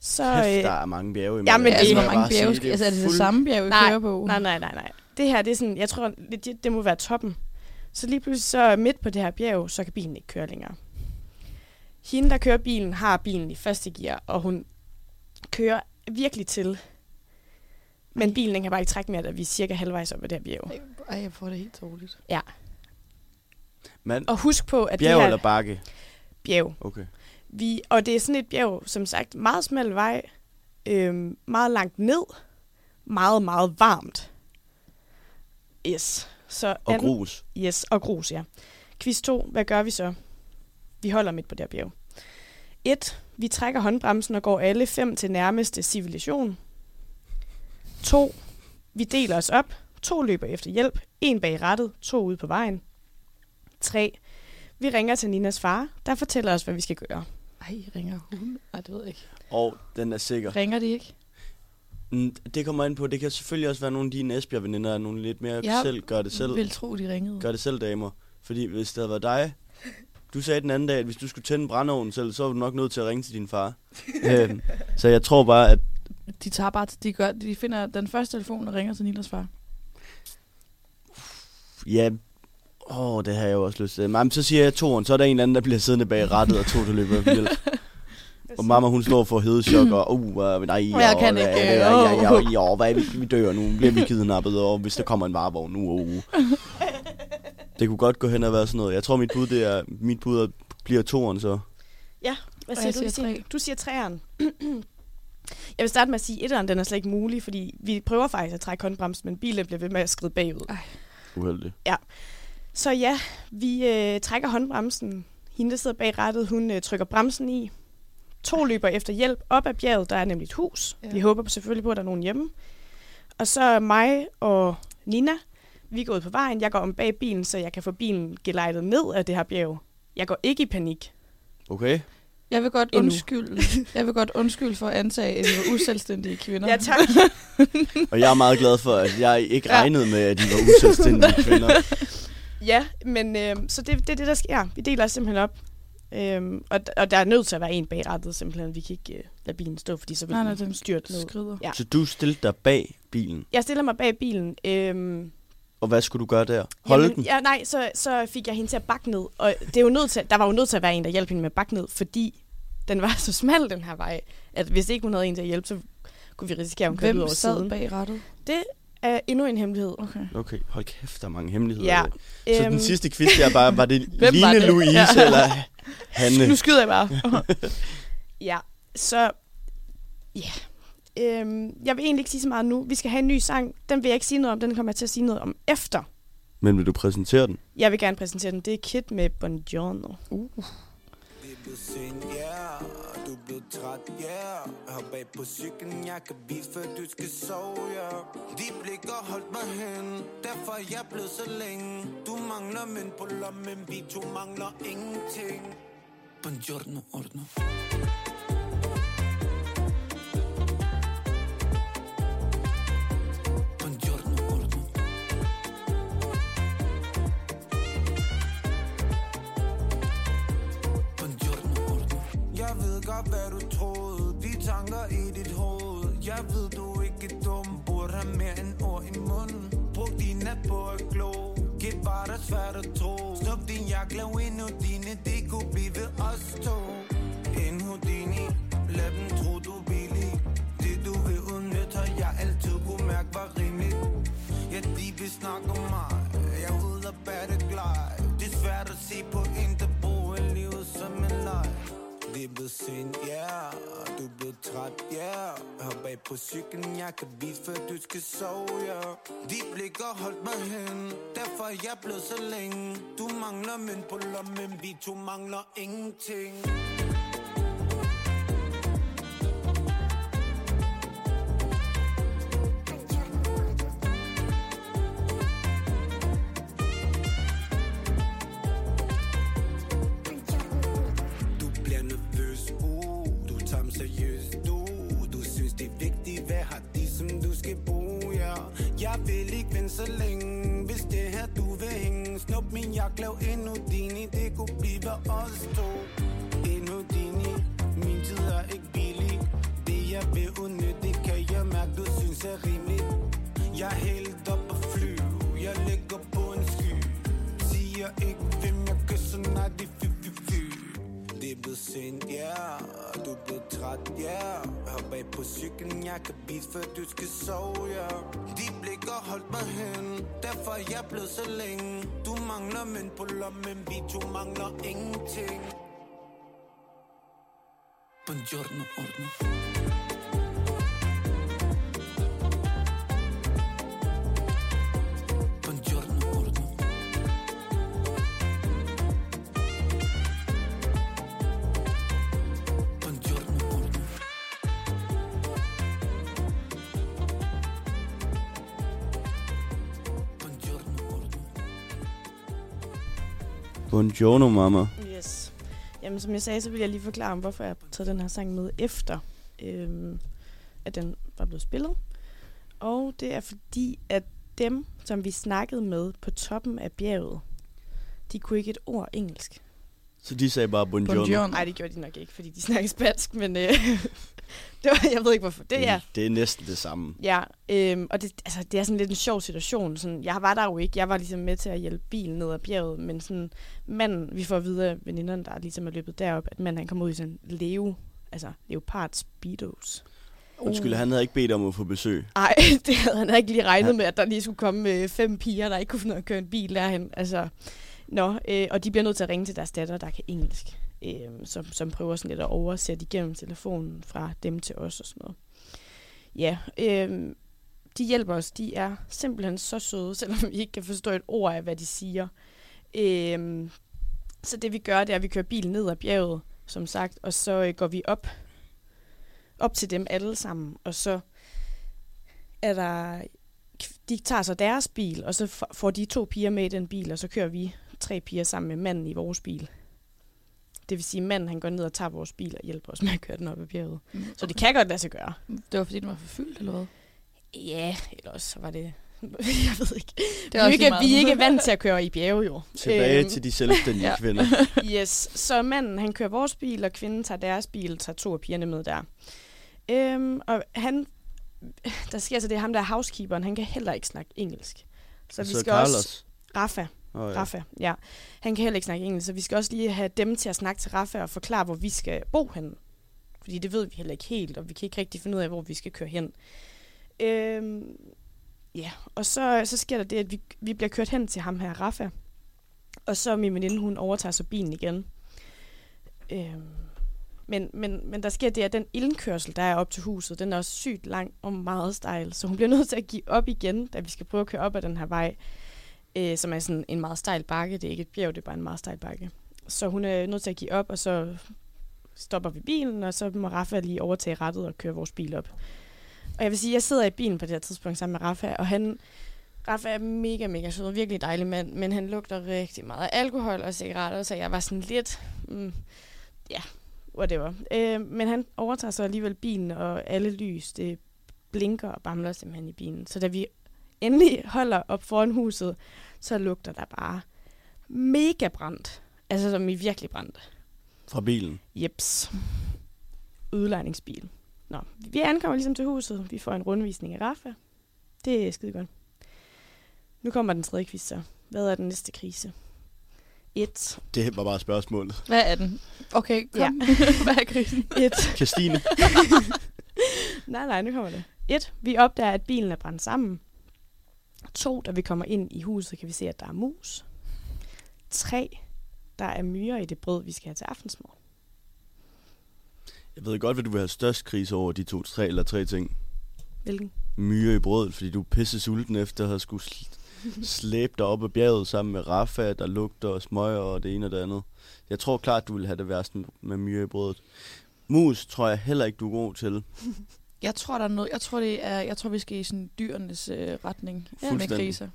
Så, Kæft, øh, der er mange bjerge i Jamen, Malaga, det- altså, må hvor mange bare sige. bjerge skal... Altså, er det det fuld- samme bjerg, vi Nej, kører på? Nej, nej, nej, nej. Det her, det er sådan, jeg tror legit, det må være toppen. Så lige pludselig så midt på det her bjerg, så kan bilen ikke køre længere. Hende, der kører bilen, har bilen i første gear, og hun kører virkelig til. Men bilen den kan bare ikke trække mere, da vi er cirka halvvejs op ad det her bjerg. Ej, jeg får det helt dårligt. Men Og husk på, at bjerg det her eller bakke? bjerg, Okay. vi, og det er sådan et bjerg, som sagt, meget smal vej, øhm, meget langt ned, meget, meget varmt. Yes. Så Og anden- grus. Yes, og grus, ja. Quiz 2, hvad gør vi så? Vi holder midt på det her bjerg. 1. Vi trækker håndbremsen og går alle fem til nærmeste civilisation. 2. Vi deler os op. To løber efter hjælp. En bag rattet, to ude på vejen. 3. Vi ringer til Ninas far, der fortæller os, hvad vi skal gøre. Ej, ringer hun? Nej, det ved jeg ikke. Og den er sikker. Ringer de ikke? Mm, Det kommer ind på, det kan selvfølgelig også være nogle af dine Esbjerg-veninder, nogle lidt mere Jeg selv, gør det selv, vil tro, de ringede. gør det selv damer. Fordi hvis det havde været dig, du sagde den anden dag, at hvis du skulle tænde brændeovnen selv, så var du nok nødt til at ringe til din far. øhm, så jeg tror bare, at De tager bare, de, gør, de finder den første telefon og ringer til Nilas far. Ja, åh, det har jeg jo også lyst til. Men så siger jeg toren, så er der en eller anden, der bliver siddende bag rattet, og to, der løber hjælp. Og mamma, hun står for hedechok, og uh, uh, nej, Jeg kan og, ikke, Ja, ja, ja, ja, åh. ja, hvad er vi, vi dør nu, bliver vi kidnappet, og hvis der kommer en varevogn nu, uh. Det kunne godt gå hen og være sådan noget. Jeg tror, mit bud, det er, mit bud er, bliver toren, så. Ja, hvad siger jeg du, siger. Du siger træeren. jeg vil starte med at sige, at etteren den er slet ikke mulig, fordi vi prøver faktisk at trække håndbremsen, men bilen bliver ved med at skride bagud. Ej. Uheldigt. Så ja, vi øh, trækker håndbremsen. Hende, der sidder bag rattet, hun øh, trykker bremsen i. To løber efter hjælp op ad bjerget. Der er nemlig et hus. Ja. Vi håber selvfølgelig på, at der er nogen hjemme. Og så mig og Nina, vi går ud på vejen. Jeg går om bag bilen, så jeg kan få bilen gelejtet ned af det her bjerg. Jeg går ikke i panik. Okay? Jeg vil godt Endnu. undskylde. Jeg vil godt undskylde for at antage, at de var uselvstændige kvinder. Ja, tak. Og jeg er meget glad for, at jeg ikke regnede med, at de var uselvstændige kvinder. Ja, men øh, så det, det er det, der sker. Vi deler os simpelthen op. Øhm, og, og der er nødt til at være en bag rattet, simpelthen. Vi kan ikke øh, lade bilen stå, fordi så vil Nej, nej, den styrte ned. skrider. Ja. Så du stillede dig bag bilen. Jeg stiller mig bag bilen. Øhm, Og hvad skulle du gøre der? Holde Jamen, den? Ja, nej, så, så fik jeg hende til at bakke ned. Og det er jo nødt til, der var jo nødt til at være en, der hjalp hende med at bakke ned, fordi den var så smal, den her vej, at hvis ikke hun havde en til at hjælpe, så kunne vi risikere, at hun kørte ud Hvem over sad siden. bag rattet? Det er endnu en hemmelighed. Okay. Okay, hold kæft, der er mange hemmeligheder. Ja. Så den sidste quiz der bare, var det Hvem var Line det? Louise Ja. eller Hanne? Nu skyder jeg bare. ja, så... Ja. Øhm, jeg vil egentlig ikke sige så meget nu. Vi skal have en ny sang. Den vil jeg ikke sige noget om. Den kommer jeg til at sige noget om efter. Men vil du præsentere den? Jeg vil gerne præsentere den. Det er Kid med Buongiorno. Uh. Blevet træt, yeah. Hop bag på cyklen, jeg kan vise, før du skal sove, yeah. De blikker holdt mig hen Derfor er jeg blevet så længe. Du mangler mænd på lommen Vi to mangler ingenting. Buongiorno, ordno. Jeg ved, du ikke dum. Burde have mere end ord i munden. Brug din nat på at glo Gæt var der svært at tro. Snup din jakke, lav en dine Det kunne blive ved os to. En Houdini. Lad dem tro, du er billig. Det du vil udnytte Har jeg altid kunne mærke var rimeligt. Ja, de vil snakke om mig. Jeg er ude og bære glad Det er svært at se på en, blevet sent, yeah Du er blevet træt, yeah Hop bag på cyklen, jeg kan vise, før du skal sove, yeah De blik har holdt mig hen Derfor er jeg blevet så længe. Du mangler mænd på lommen Vi to mangler ingenting. Hænge Snup min jakke, lav en Houdini Det kunne blive os to. En Houdini Min tid er ikke billig. Det jeg vil udnytte, det kan jeg mærke Du synes er rimeligt. Jeg er helt op og fly, Jeg ligger på en sky. Siger ikke, hvem jeg kysser, nej det fy, fy, fy. Det er blevet sent, ja, yeah Du er blevet træt, ja. Yeah Hop af på cyklen, jeg kan bide, før du skal sove, ja. Yeah De blikker holdt mig hen. Derfor jeg blev så længe. Du mangler mænd på lommen Vi to mangler ingenting. Buongiorno, ordno Buongiorno, mamma. Yes. Jamen, som jeg sagde, så vil jeg lige forklare om, hvorfor jeg har taget den her sang med efter, øhm, at den var blevet spillet. Og det er fordi, at dem, som vi snakkede med på toppen af bjerget, de kunne ikke et ord engelsk. Så de sagde bare buongiorno. Buongiorno. Nej, det gjorde de nok ikke, fordi de snakker spansk, men øh, det var, jeg ved ikke hvorfor. Det er, Det er næsten det samme. Ja, øhm, og det, altså, det er sådan lidt en sjov situation. Sådan, jeg var der jo ikke. Jeg var ligesom med til at hjælpe bilen ned ad bjerget, men sådan, manden, vi får at vide af veninderne, der ligesom er løbet derop, at manden han kom ud i sådan leo, altså leopard speedos. Undskyld, han havde ikke bedt om at få besøg. Ej, det havde han ikke lige regnet Ja. med, at der lige skulle komme øh, fem piger, der ikke kunne finde at køre en bil derhen. Altså, nå, øh, og de bliver nødt til at ringe til deres datter, der kan engelsk, øh, som, som prøver sådan lidt at oversætte igennem telefonen fra dem til os og sådan noget. Ja, øh, de hjælper os. De er simpelthen så søde, selvom vi ikke kan forstå et ord af, hvad de siger. Øh, så det vi gør, det er, at vi kører bilen ned ad bjerget, som sagt, og så øh, går vi op, op til dem alle sammen, og så er der, de tager så deres bil, og så får de to piger med i den bil, og så kører vi tre piger sammen med manden i vores bil. Det vil sige, at manden han går ned og tager vores bil og hjælper os med at køre den op ad bjerget. Mm, Så det kan godt lade sig gøre. Det var fordi, den var for fyldt, eller hvad? Ja, eller også så var det... jeg ved ikke. Det Vi er også ikke, vi er ikke vant til at køre i bjerge, jo. Tilbage Øhm, til de selvstændige ja. kvinder. Yes, så manden han kører vores bil, og kvinden tager deres bil, tager to af pigerne med der. Øhm, og han, der sker så det, er ham der er housekeeperen, han kan heller ikke snakke engelsk. Så, vi Så skal Carlos. også... Rafa, Oh, ja. Rafa, ja. Han kan heller ikke snakke engelsk, så vi skal også lige have dem til at snakke til Rafa og forklare, hvor vi skal bo hen. Fordi det ved vi heller ikke helt, og vi kan ikke rigtig finde ud af, hvor vi skal køre hen. Øhm, ja, og så, så sker der det, at vi, vi bliver kørt hen til ham her, Rafa. Og så min veninde, hun overtager så bilen igen. Øhm, men, men, men der sker det, at den indkørsel, der er op til huset, den er også sygt lang og meget stejl. Så hun bliver nødt til at give op igen, da vi skal prøve at køre op ad den her vej, øh, som er sådan en meget stejl bakke. Det er ikke et bjerg, det er bare en meget stejl bakke. Så hun er nødt til at give op, og så stopper vi bilen, og så må Rafa lige overtage rettet og køre vores bil op. Og jeg vil sige, jeg sidder i bilen på det her tidspunkt sammen med Rafa, og han, Rafa er mega, mega sød virkelig dejlig mand, men han lugter rigtig meget af alkohol og cigaretter, så jeg var sådan lidt, mm, ja, whatever. Øh, men han overtager så alligevel bilen, og alle lys, det blinker og bamler simpelthen i bilen. Så da vi endelig holder op foran huset, så lugter der bare mega brændt. Altså som i virkelig brændt. Fra bilen. Jeps. Udlejningsbil. Nå, vi ankommer ligesom til huset. Vi får en rundvisning af Rafa. Det er skide godt. Nu kommer den tredje quiz så. Hvad er den næste krise? Et. Det var bare spørgsmålet. Hvad er den? Okay, kom. Hvad er krisen? Et. Christine. nej, nej, nu kommer det. Et. Vi opdager, at bilen er brændt sammen. To. Da vi kommer ind i huset, kan vi se, at der er mus. Tre. Der er myrer i det brød, vi skal have til aftensmad. Jeg ved godt, hvad du vil have størst krise over de to, tre eller tre ting. Hvilken? Myre i brødet, fordi du er pisse sulten efter at have skulle sl- slæbe dig op ad bjerget sammen med Rafa, der lugter og smøger og det ene og det andet. Jeg tror klart, du vil have det værst med- med myre i brødet. Mus tror jeg heller ikke, du er god til. Jeg tror, der er noget, jeg tror, det er, jeg tror, vi skal i sådan dyrenes øh, retning med Fuldstændig. kriser.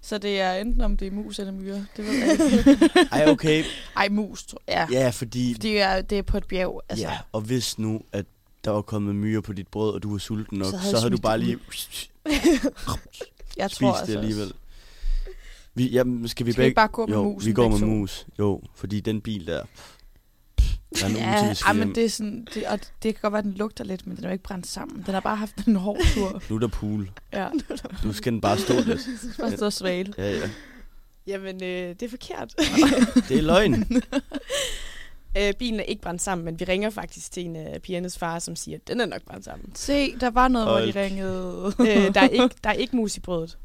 Så det er enten om det er mus eller myre. Det ved jeg ikke. Ej, okay. Ej, mus, tror jeg. Ja. Ja, fordi... Fordi det er, det er på et bjerg. Altså. Ja, og hvis nu, at der var kommet myre på dit brød, og du var sulten nok, Så havde så havde du bare lige jeg tror det altså alligevel. Også. Vi, jamen, skal vi Skal vi begge... bare gå med jo, musen vi går med mus. Jo, fordi den bil der... Der er Ja, ej, men det er sådan, det, og det kan godt være, at den lugter lidt, men den er jo ikke brændt sammen. Den har bare haft en hård tur. Nu er der pool. ja. Nu skal den bare stå lidt. Den skal bare stå og svale. Ja, ja. Jamen, øh, det er forkert. Det er løgn. øh, bilen er ikke brændt sammen, men vi ringer faktisk til en af pigernes far, som siger, at den er nok brændt sammen. Se, der var noget, hvor Hold. de ringede. øh, der, er ikke, der er ikke mus i brødet.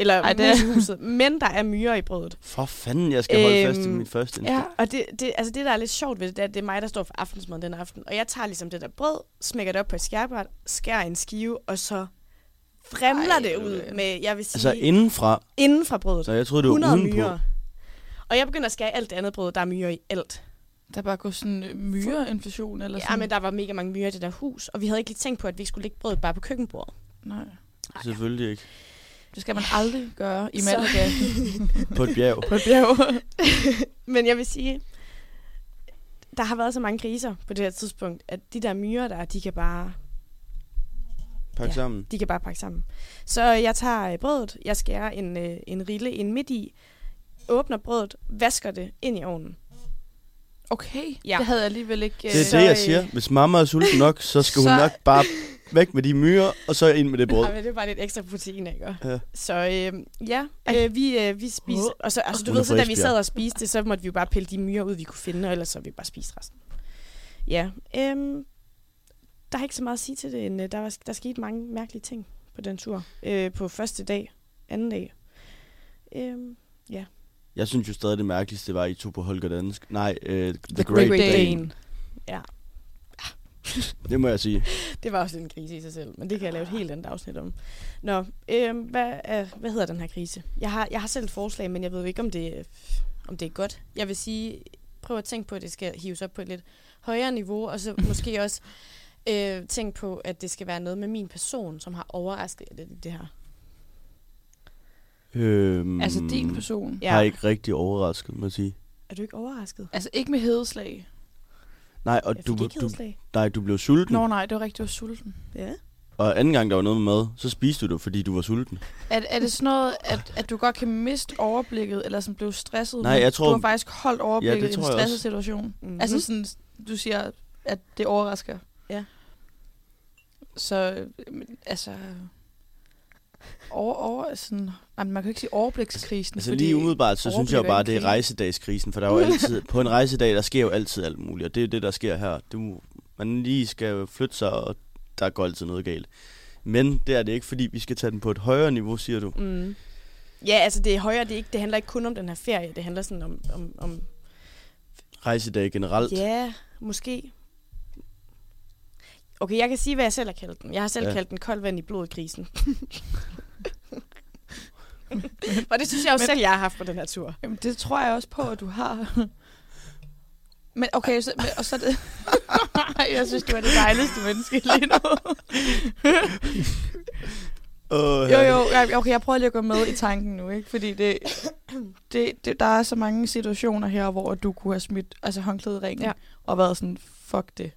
Eller Ej, Ej, det er- huset, men der er myrer i brødet. For fanden, jeg skal holde fast i Øhm, mit første Ja, instinkt. og det, det, altså det, der er lidt sjovt ved det, det er, at det er mig, der står for aftensmaden den aften. Og jeg tager ligesom det der brød, smækker det op på et skærbræt, skærer en skive, og så fremler Ej, det ud med, jeg vil sige, Altså indenfra, inden fra brødet. så jeg troede, det var 100 udenpå. myrer. Og jeg begynder at skære alt det andet brød, der er myrer i alt. Der bare går sådan en myreinfektion eller Ja, sådan. men der var mega mange myrer i det der hus, og vi havde ikke lige tænkt på, at vi skulle lægge brødet bare på køkkenbordet. Nej. Selvfølgelig ikke. Det skal man aldrig gøre i Malaga. På et bjerg. på et bjerg. Men jeg vil sige, der har været så mange kriser på det her tidspunkt, at de der myrer der, de kan bare, Pak Ja. sammen. de kan bare pakke sammen. Så jeg tager øh, brødet, jeg skærer en, øh, en rille ind midt i, åbner brødet, vasker det ind i ovnen. Okay, Ja. det havde jeg alligevel ikke... Det er Så, det, jeg øh, siger. Hvis mamma er sulten nok, så skal hun Så- nok bare væk med de myrer, og så ind med det brød. Ja, men det er bare lidt ekstra protein, ikke? Ja. Så øh, ja, øh, vi, øh, vi spiser... Og så, altså, du ved, så da vi ja. sad og spiste det, så måtte vi jo bare pille de myrer ud, vi kunne finde, og ellers så vi bare spist resten. Ja, øhm, der er ikke så meget at sige til det, end øh, der, var, der skete mange mærkelige ting på den tur. Øh, på første dag, anden dag. Øhm, Jeg synes jo stadig, det mærkeligste var, at I tog på Holger Dansk. Nej, uh, The, The Great, Great Dane. Dane. ja, Det må jeg sige. det var også en krise i sig selv, men det kan jeg lave et helt andet afsnit om. Nå, øhm, hvad, er, hvad hedder den her krise? Jeg har, jeg har selv et forslag, men jeg ved ikke, om det, om det er godt. Jeg vil sige, prøv at tænke på, at det skal hives op på et lidt højere niveau, og så måske også øh, tænk på, at det skal være noget med min person, som har overrasket jer lidt i det her. Øhm, Altså din person. Ja. Har ikke rigtig overrasket, må jeg sige. Er du ikke overrasket? Altså ikke med hedeslag. Nej, og du, du, nej, du blev sulten. Nå nej, det var rigtigt, du var sulten. Ja. Og anden gang, der var noget med mad, så spiste du det, fordi du var sulten. Er, er det sådan noget, at, at du godt kan miste overblikket, eller som blev stresset? Nej, jeg tror- Du har faktisk holdt overblikket det i en stresset også. situation. Mm-hmm. Altså sådan, du siger, at det overrasker. Ja. Så, øh, altså... Over, over, sådan, man kan jo ikke sige overblikskrisen. Altså fordi lige umiddelbart, så synes jeg jo bare, det er krise. rejsedagskrisen, for der er jo altid, på en rejsedag, der sker jo altid alt muligt, og det er det, der sker her. Du, man lige skal jo flytte sig, og der går altid noget galt. Men det er det ikke, fordi vi skal tage den på et højere niveau, siger du. Mm. Ja, altså det er højere, det, er ikke, det handler ikke kun om den her ferie, det handler sådan om, om, om Rejsedag generelt. Ja, måske. Okay, jeg kan sige, hvad jeg selv har kaldt den. Jeg har selv Ja. kaldt den kold vand i blodkrisen. og det synes jeg jo Men- selv, jeg har haft på den her tur. Jamen, det tror jeg også på, at du har. Men okay, så, men, og så det... jeg synes, du er det dejligste menneske lige nu. Åh, jo, jo, jeg- okay, jeg prøver lige at gå med i tanken nu, ikke? Fordi det, det, det, der er så mange situationer her, hvor du kunne have smidt altså, håndklædet i ringen Ja. og været sådan, fuck det.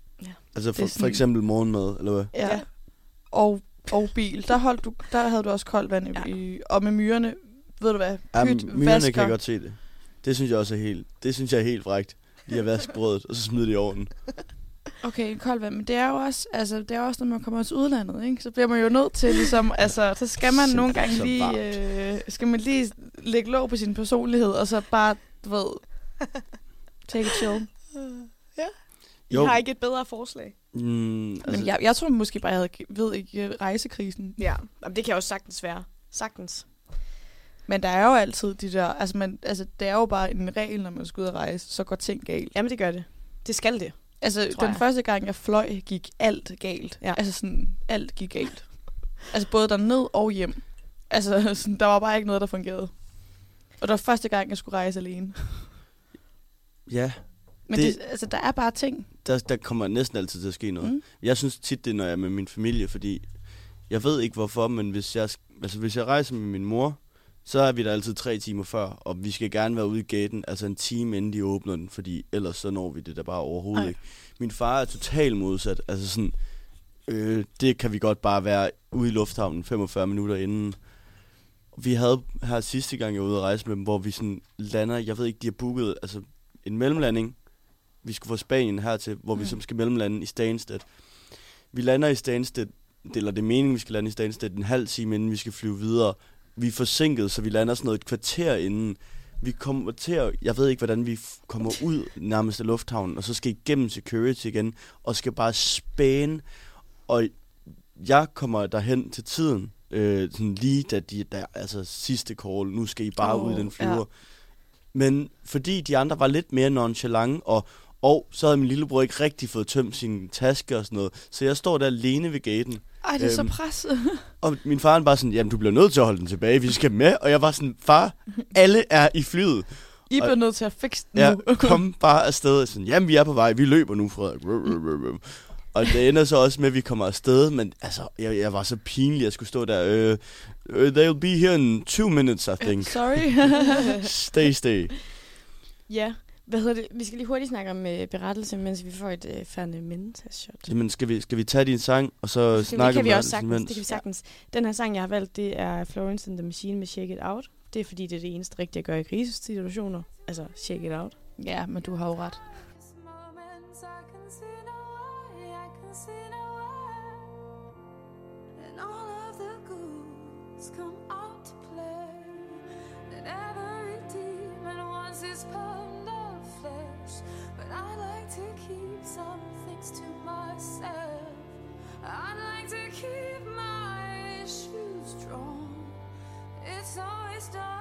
Altså for, er for sådan- eksempel morgenmad, eller hvad? Ja. Ja. Og, og bil. Der, holdt du, der havde du også koldt vand i, Ja. i og med myrerne, ved du hvad, Ja, pyt, myrerne vasker. kan jeg godt se det. Det synes jeg også er helt, det synes jeg er helt frækt. Lige at vaske brødet, og så smide det i ovnen. Okay, koldt vand, men det er jo også, altså, det er også, når man kommer til udlandet, ikke? Så bliver man jo nødt til, ligesom, altså, så skal man nogle gange lige, øh, skal man lige lægge låg på sin personlighed, og så bare, du ved, take it chill. Jo. har ikke et bedre forslag. Mm, altså, Men jeg, jeg tror måske bare, jeg havde, ved ikke, rejsekrisen. Ja, Jamen, det kan også sagtens være. Sagtens. Men der er jo altid de der, altså, man, altså det er jo bare en regel, når man skal ud og rejse, så går ting galt. Jamen, det gør det. Det skal det. Altså, Tror den jeg. første gang, jeg fløj, gik alt galt. Ja. Altså sådan, alt gik galt. altså både derned og hjem. Altså, sådan, der var bare ikke noget, der fungerede. Og det var første gang, jeg skulle rejse alene. ja, Men Det- det, altså, der er bare ting. der, der kommer næsten altid til at ske noget. Mm. Jeg synes tit, det er, når jeg er med min familie, fordi jeg ved ikke hvorfor, men hvis jeg, altså, hvis jeg rejser med min mor, så er vi der altid tre timer før, og vi skal gerne være ude i gaten, altså en time inden de åbner den, fordi ellers så når vi det der bare overhovedet Ej. ikke. Min far er totalt modsat, altså sådan, øh, det kan vi godt bare være ude i lufthavnen 45 minutter inden. Vi havde her sidste gang, jeg var ude at rejse med dem, hvor vi sådan lander, jeg ved ikke, de har booket altså en mellemlanding, vi skulle fra Spanien hertil, hvor vi Mm. så skal mellemlande i Stansted. Vi lander i Stansted, eller det er meningen, vi skal lande i Stansted en halv time, inden vi skal flyve videre. Vi er forsinket, så vi lander sådan noget et kvarter inden. Vi kommer til at, jeg ved ikke, hvordan vi kommer ud nærmest af lufthavnen, og så skal igennem security igen, og skal bare spæne. Og jeg kommer derhen til tiden, øh, sådan lige da de, der, altså sidste call, nu skal I bare oh, ud den ja. flyver. Men fordi de andre var lidt mere nonchalant, og, og så havde min lillebror ikke rigtig fået tømt sin taske og sådan noget, så jeg står der alene ved gaten. Ej, det er så Øhm, presset. Og min far bare sådan, jamen du bliver nødt til at holde den tilbage, vi skal med. Og jeg var sådan, far, alle er i flyet. I bliver nødt til at fikse den Ja, nu. kom bare afsted. Og Sådan, jamen vi er på vej, vi løber nu, Frederik. Og det ender så også med, at vi kommer afsted, men altså, jeg, jeg var så pinlig, at jeg skulle stå der. Uh, uh, they'll be here in two minutes, I think. Sorry. Stay, stay. Ja, hvad hedder det? Vi skal lige hurtigt snakke om øh, berettelse, mens vi får et øh, færdigt shot. Jamen, skal vi, skal vi tage din sang, og så Det, snakke det kan om vi også sagtens. Det kan vi sagtens. Den her sang, jeg har valgt, det er Florence and the Machine med Shake It Out. Det er fordi, det er det eneste rigtige at gøre i krisesituationer. Altså, shake it out. ja, men du har jo ret. To keep some things to myself. I'd like to keep my shoes strong. It's always darkest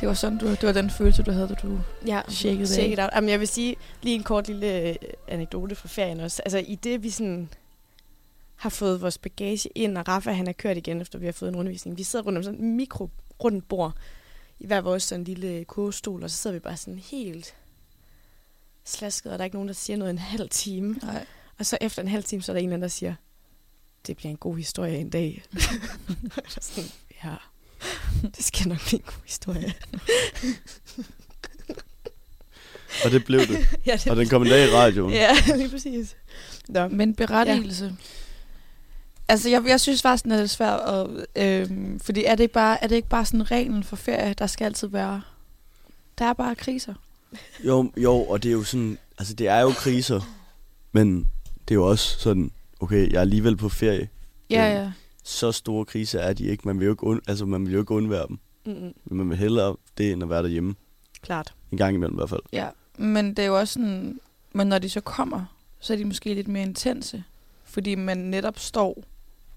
Det var sådan, du, det var den følelse, du havde, da du... Ja, Shake it shake it out. Jamen, jeg vil sige lige en kort lille øh, anekdote fra ferien også. Altså, i det vi sådan har fået vores bagage ind, og Rafa han er kørt igen, efter vi har fået en undervisning. Vi sidder rundt om sådan en mikro rundt bord, i hver vores sådan lille kurvestol, og så sidder vi bare sådan helt slasket, og der er ikke nogen, der siger noget en halv time. Nej. Og så efter en halv time, så er der en anden, der siger, det bliver en god historie en dag. sådan, ja. Det skal nok blive en god historie. Og det blev det. ja, det, Og den kom en dag i radioen. Ja, lige præcis. Nå. Men berettigelse. Ja. Altså, jeg, jeg synes faktisk, den er lidt svær. At, øhm, fordi er det, ikke bare, er det ikke bare sådan reglen for ferie, der skal altid være... Der er bare kriser. Jo, jo, og det er jo sådan, altså det er jo kriser, men det er jo også sådan, okay, jeg er alligevel på ferie. Ja, Øhm, ja. Så store kriser er de ikke. Man vil jo ikke, und, altså man vil jo ikke undvære dem. Mm-mm. Men man vil hellere det, end at være derhjemme. Klart. En gang imellem i hvert fald. Ja, men det er jo også sådan... Men når de så kommer, så er de måske lidt mere intense. Fordi man netop står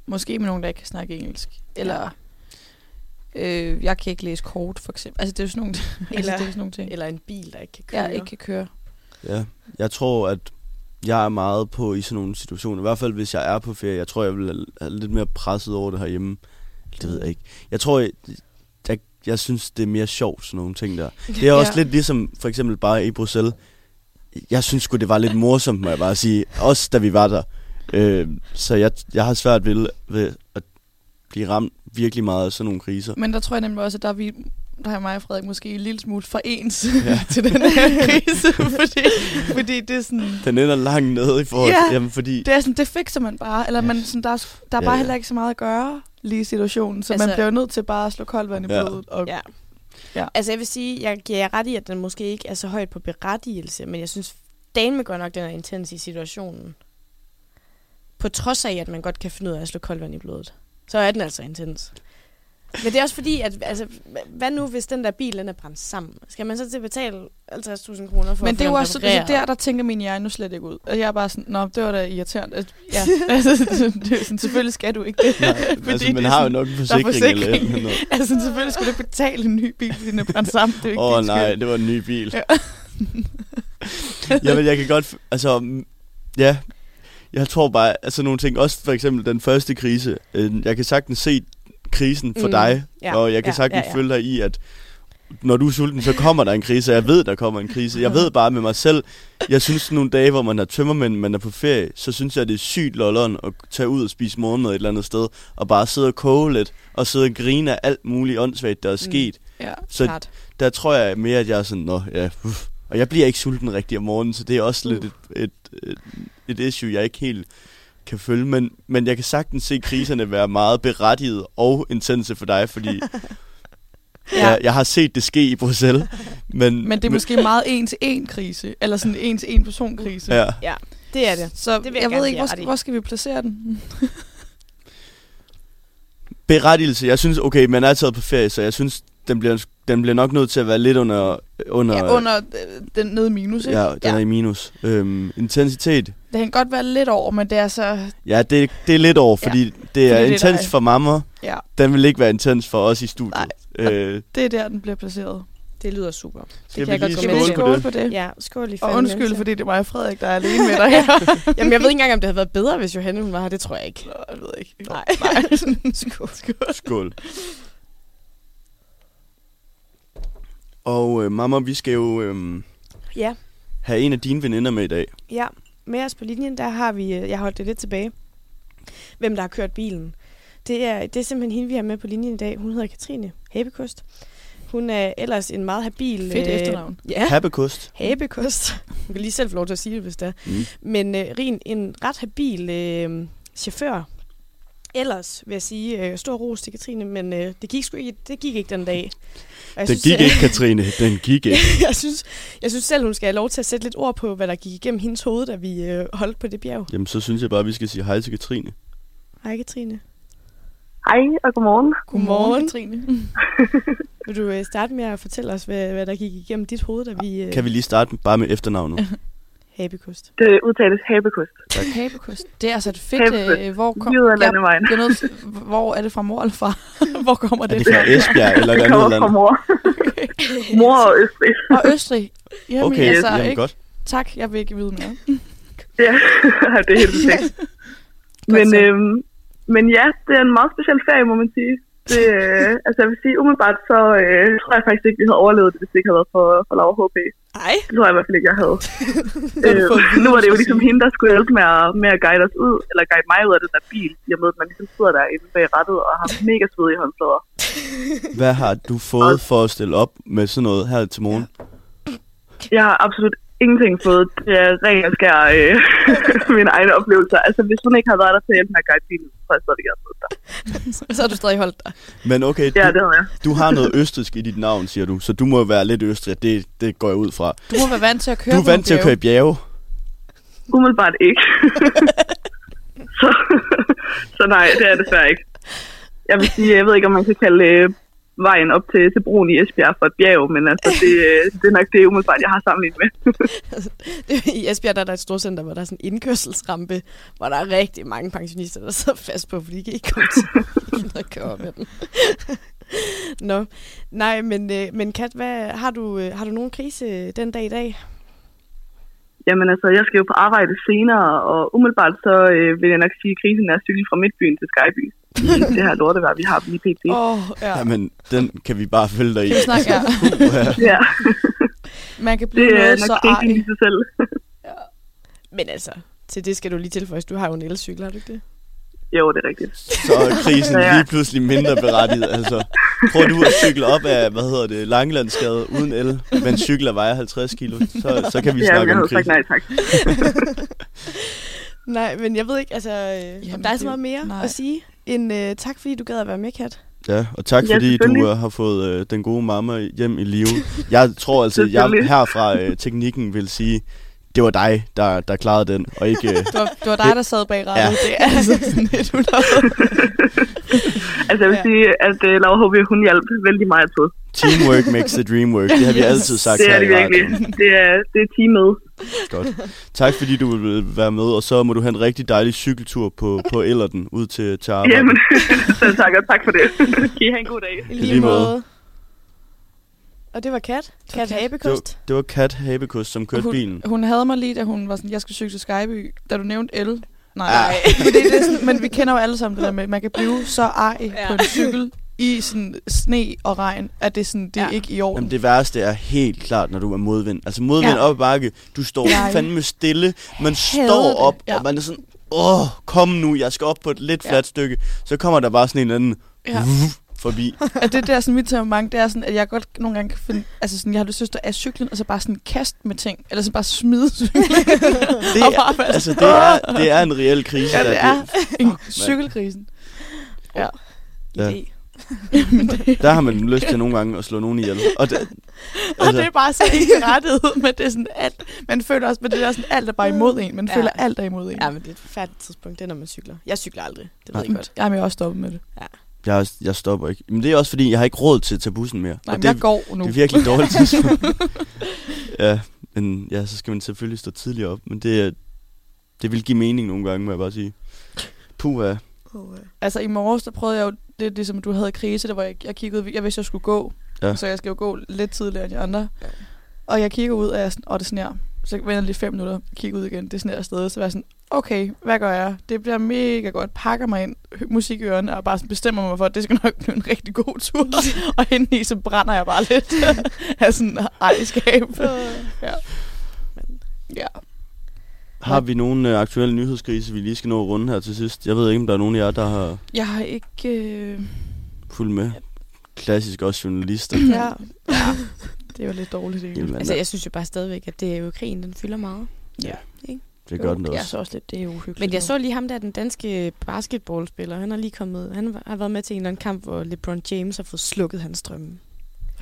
måske med nogen, der ikke kan snakke engelsk. Eller... Øh, jeg kan ikke læse kort, for eksempel. Altså, det er jo sådan nogle, altså, Eller- det er jo sådan nogle ting. Eller en bil, der ikke kan køre. Jeg ikke kan køre. Ja, jeg tror, at jeg er meget på i sådan nogle situationer. I hvert fald, hvis jeg er på ferie. Jeg tror, jeg vil er lidt mere presset over det herhjemme. Det ved jeg ikke. Jeg tror, jeg, jeg, jeg synes, det er mere sjovt, sådan nogle ting der. Det er også Ja. lidt ligesom, for eksempel bare i Bruxelles. Jeg synes sgu, det var lidt morsomt, må jeg bare sige. Også da vi var der. Øh, så jeg, jeg har svært ved, ved at blive ramt virkelig meget af sådan nogle kriser. Men der tror jeg nemlig også, at der er vi, der er mig og Frederik måske en lille smule for ens Ja. ja. til den her krise, fordi, fordi det er sådan... Den ender langt nede i forhold Ja. til, jamen, fordi... Det er sådan, det fikser man bare. Eller man, sådan, der, er, der er Ja, bare ja. heller ikke så meget at gøre lige i situationen. Så altså, man bliver jo nødt til bare at slå koldt vand i Ja. blodet. Og, Ja. Ja. Altså jeg vil sige, jeg giver jer ret i, at den måske ikke er så højt på berettigelse, men jeg synes, damen godt nok, den er intens i situationen. På trods af, at man godt kan finde ud af at slå koldt vand i blodet. Så er den altså intens. Men det er også fordi, at altså, hvad nu, hvis den der bil den er brændt sammen? Skal man så til at betale 50.000 kroner for Men at det er jo også altså, der, der tænker min hjerne nu slet ikke ud. Og jeg er bare sådan, nå, det var da irriterende. Altså, Ja, altså, det er sådan, selvfølgelig skal du ikke det. Nej, Fordi altså, man har jo nok en forsikring, eller forsikring. eller noget. Altså, selvfølgelig skulle du betale en ny bil, fordi den er brændt sammen. Det er jo ikke Åh oh, nej, skyld. det var en ny bil. Ja. Jamen, jeg kan godt... Altså, mm, ja. Jeg tror bare, altså nogle ting, også for eksempel den første krise. Øh, jeg kan sagtens se krisen for Mm, dig, ja, og jeg kan ja, sagtens ja, ja. følge dig i, at når du er sulten, så kommer der en krise. Jeg ved, der kommer en krise. Jeg ved bare med mig selv, jeg synes nogle dage, hvor man er tømmermænd, man er på ferie, så synes jeg, det er sygt lolleren at tage ud og spise morgenmad et eller andet sted, og bare sidde og koge lidt, og sidde og grine af alt muligt åndssvagt, der er Mm. sket. Ja. Så Klart. der tror jeg mere, at jeg er sådan, nå, ja, uff. Og jeg bliver ikke sulten rigtig om morgenen, så det er også lidt et, et, et, et issue, jeg ikke helt kan følge. Men, men jeg kan sagtens se kriserne være meget berettiget og intense for dig, fordi ja. jeg, jeg har set det ske i Bruxelles. Men, Men det er måske meget en-til-en krise. Eller sådan en til en person krise. Ja, Ja, det er det. Så Det vil jeg jeg, ved ikke, hvor, hvor skal vi placere den? berettigelse. Jeg synes, okay, man er taget på ferie, så jeg synes, den bliver, den bliver nok nødt til at være lidt under... under Ja, under øh, den nede i minus, ikke? Ja, den ja. er i minus. Øhm, intensitet. Det kan godt være lidt over, men det er så... Ja, det, det er lidt over, fordi ja. det er Fordi det er intens for mamma. Ja, Den vil ikke være intens for os i studiet. Nej. Øh, det er der, den bliver placeret. Det lyder super. skal kan vi jeg lige godt skåle skåle det? på det? Ja, skål i Og undskyld, Nancy. fordi det er mig og Frederik, der er alene med dig her. Jamen, jeg ved ikke engang, om det havde været bedre, hvis Johanne hun var her. Det tror jeg ikke. Nå, jeg ved ikke. Nej. Nej. skål. skål. Skål. Og øh, mamma, vi skal jo øh, Ja, have en af dine veninder med i dag. ja. Med os på linjen, der har vi... øh, Jeg holdt det lidt tilbage. Hvem der har kørt bilen. Det er, det er simpelthen hende, vi har med på linjen i dag. Hun hedder Katrine Habekost. Hun er ellers en meget habil... Fedt øh, efternavn. Ja, Habekost. Habekost. Hun kan lige selv få lov til at sige det, hvis det er. Mm. Men øh, Rin, en ret habil øh, chauffør. Ellers vil jeg sige, øh, stor ros til Katrine, men øh, det, gik sgu ikke, det gik ikke den dag. Den synes, gik ikke, Katrine. Den gik ikke. jeg, synes, jeg synes selv, hun skal have lov til at sætte lidt ord på, hvad der gik igennem hendes hoved, da vi øh, holdt på det bjerg. Jamen, så synes jeg bare, at vi skal sige hej til Katrine. Hej Katrine. Hej og godmorgen. Godmorgen. Katrine. Vil du øh, starte med at fortælle os, hvad, hvad der gik igennem dit hoved, da vi... Øh, Kan vi lige starte bare med efternavnet? Habekost. Det udtales habekost. Habekost. Det er altså et fedt... Habekost. Øh, hvor, kom, landevejen. jeg er nødt hvor er det fra mor eller far? hvor kommer Er det, det fra Esbjerg eller et Det kommer fra mor. mor og Østrig. Og Østrig. Jamen, Okay, altså, jamen ikke? godt. Tak, jeg vil ikke vide mere. Ja, det er helt perfekt. men, øhm, men ja, det er en meget speciel ferie, må man sige. Det, øh, altså jeg vil sige, umiddelbart så øh, tror jeg faktisk ikke, vi havde overlevet det, hvis det ikke havde været for, for Laura HP. Ej, Det tror jeg i hvert fald ikke, jeg havde. Øh, nu var det jo ligesom hende, der skulle hjælpe med at, med at guide os ud, eller guide mig ud af den der bil, i og med, at man ligesom sidder der inde bag rattet og har mega svedige håndflader. Hvad har du fået for at stille op med sådan noget her til morgen? Jeg har absolut ingenting fået. Det er ren og skær øh, mine egne oplevelser. Altså, hvis hun ikke havde været der til at hjælpe med at guide bilen, så tror jeg stadig, havde fået der. Så har du stadig holdt dig. Men okay, Ja, du, det havde jeg. du har noget østrisk i dit navn, siger du. Så du må være lidt østrig. Det, det går jeg ud fra. Du må være vant til at køre Du er vant til at køre i bjerge. Umiddelbart ikke. så, så nej, det er det desværre ikke. Jeg vil sige, jeg ved ikke, om man kan kalde øh, vejen op til, til broen i Esbjerg for et bjerg, men altså, det, øh, det er nok det umiddelbart, jeg har sammenlignet med. I Esbjerg der er der et stort center, hvor der er sådan en indkørselsrampe, hvor der er rigtig mange pensionister, der sidder fast på, fordi de kan ikke komme til at køre med den. Nå, nej, men, øh, men Kat, hvad, har, du, øh, har du nogen krise den dag i dag? Jamen altså, jeg skal jo på arbejde senere, og umiddelbart så øh, vil jeg nok sige, at krisen er cyklet fra Midtbyen til Skyby. I det her lortevejr, vi har lige pt. Åh, oh, ja. Jamen, den kan vi bare følge dig i. Kan snakke, ja. Ja. Ja, Man kan blive det er noget så krisen i arg. sig selv. Men altså, til det skal du lige tilføjes. Du har jo en elcykel, har du ikke det? jo, det er rigtigt. Så er krisen Ja. lige pludselig mindre berettiget. Altså, prøv du at cykle op af, hvad hedder det, Langelandsgade uden el, men cykler vejer 50 kilo, så, så kan vi Ja, snakke jeg om sagt krisen. nej tak. Nej, men jeg ved ikke, altså, øh, om Jamen, der er så det- meget mere nej. at sige. En øh, tak, fordi du gad at være med, Kat. Ja, og tak Ja, fordi du uh, har fået uh, den gode mamma hjem i live. Jeg tror altså, jeg herfra uh, teknikken vil sige, det var dig, der, der klarede den, og ikke... Uh, Det var, det var dig, der sad bag rattet. Ja. Det er altså sådan 100. Altså, jeg vil Ja. sige, at uh, Laura HB, hun hjalp vældig meget på. teamwork makes the dream work. Det har vi Yes. altid sagt Det her er det i virkelig. Det er, det er teamet. Godt. Tak fordi du vil være med, og så må du have en rigtig dejlig cykeltur på, på Ellerden ud til, til arbejde. Jamen, selv tak, og tak for det. Kan I have en god dag. I lige måde. Og det var Kat. Kat Kat. Det var, Habekost. det var Kat Habekus, som kørte hun, bilen. Hun havde mig lige, da hun var sådan, jeg skal cykle til Skyby. Da du nævnte el. Nej, Ah. men, det, det er sådan, men vi kender jo alle sammen det der med, at man kan blive så ej Ja. ja. på en cykel i sådan sne og regn, at det, er sådan, det er Ja. ikke i orden. Jamen, det værste er helt klart, når du er modvind. Altså modvind Ja. op ad bakke, du står Jeg fandme stille, man hader står det. op, Ja. og man er sådan, åh, kom nu, jeg skal op på et lidt Ja. fladt stykke. Så kommer der bare sådan en eller anden Ja. Forbi. at det der sådan mit temperament, det er sådan, at jeg godt nogle gange kan finde, altså sådan, jeg har lyst til at stå af cyklen, og så bare sådan kaste med ting, eller så bare smide cyklen. Det Og er, bare altså, det er, det er en reel krise. Ja, der. det er en cykelkrisen. Ja. Ja. Idé. Det, Der har man lyst til nogle gange at slå nogen ihjel. Og det, og det er bare så ikke rettet, men det er sådan alt, man føler også, men det er sådan alt er bare imod en, man Ja. føler alt er imod en. Ja, men det er et forfærdeligt tidspunkt, det er, når man cykler. Jeg cykler aldrig, det ved jeg godt. Jeg er også stoppet med det. Jeg, jeg stopper ikke. Men det er også fordi, jeg har ikke råd til at tage bussen mere. Nej, og men det, jeg går nu. det er virkelig dårligt tidspunkt. ja, men ja, så skal man selvfølgelig stå tidligere op. Men det, er- det vil give mening nogle gange, må jeg bare sige. Puh, ja. Altså i morges, der prøvede jeg jo, det ligesom du havde krise, der hvor jeg, jeg kiggede jeg vidste, jeg skulle gå. Ja. Så jeg skal jo gå lidt tidligere end de andre. Og jeg kigger ud, og, jeg er sådan, og det sner. Så jeg venter lige fem minutter, kigger ud igen, det sner afsted. Så var jeg sådan, okay, hvad gør jeg? Det bliver mega godt. Pakker mig ind, musik i ørerne, og bare sådan bestemmer mig for, at det skal nok blive en rigtig god tur. og hende i, så brænder jeg bare lidt af sådan ejskab. ja. ja. Har vi nogen øh, aktuelle nyhedskrise, vi lige skal nå at runde her til sidst? Jeg ved ikke, om der er nogen af jer, der har Jeg har ikke... Øh... fulgt med. Klassisk også journalister. Ja. ja. Det var lidt dårligt, egentlig. Jamen, Altså, jeg synes jo bare stadigvæk, at det er jo krigen, den fylder meget. Ja. det gør den da Jeg også. så også lidt, det er uhyggeligt. Men jeg så lige ham der, den danske basketballspiller. Han har lige kommet, han har været med til en eller anden kamp, hvor LeBron James har fået slukket hans drømme.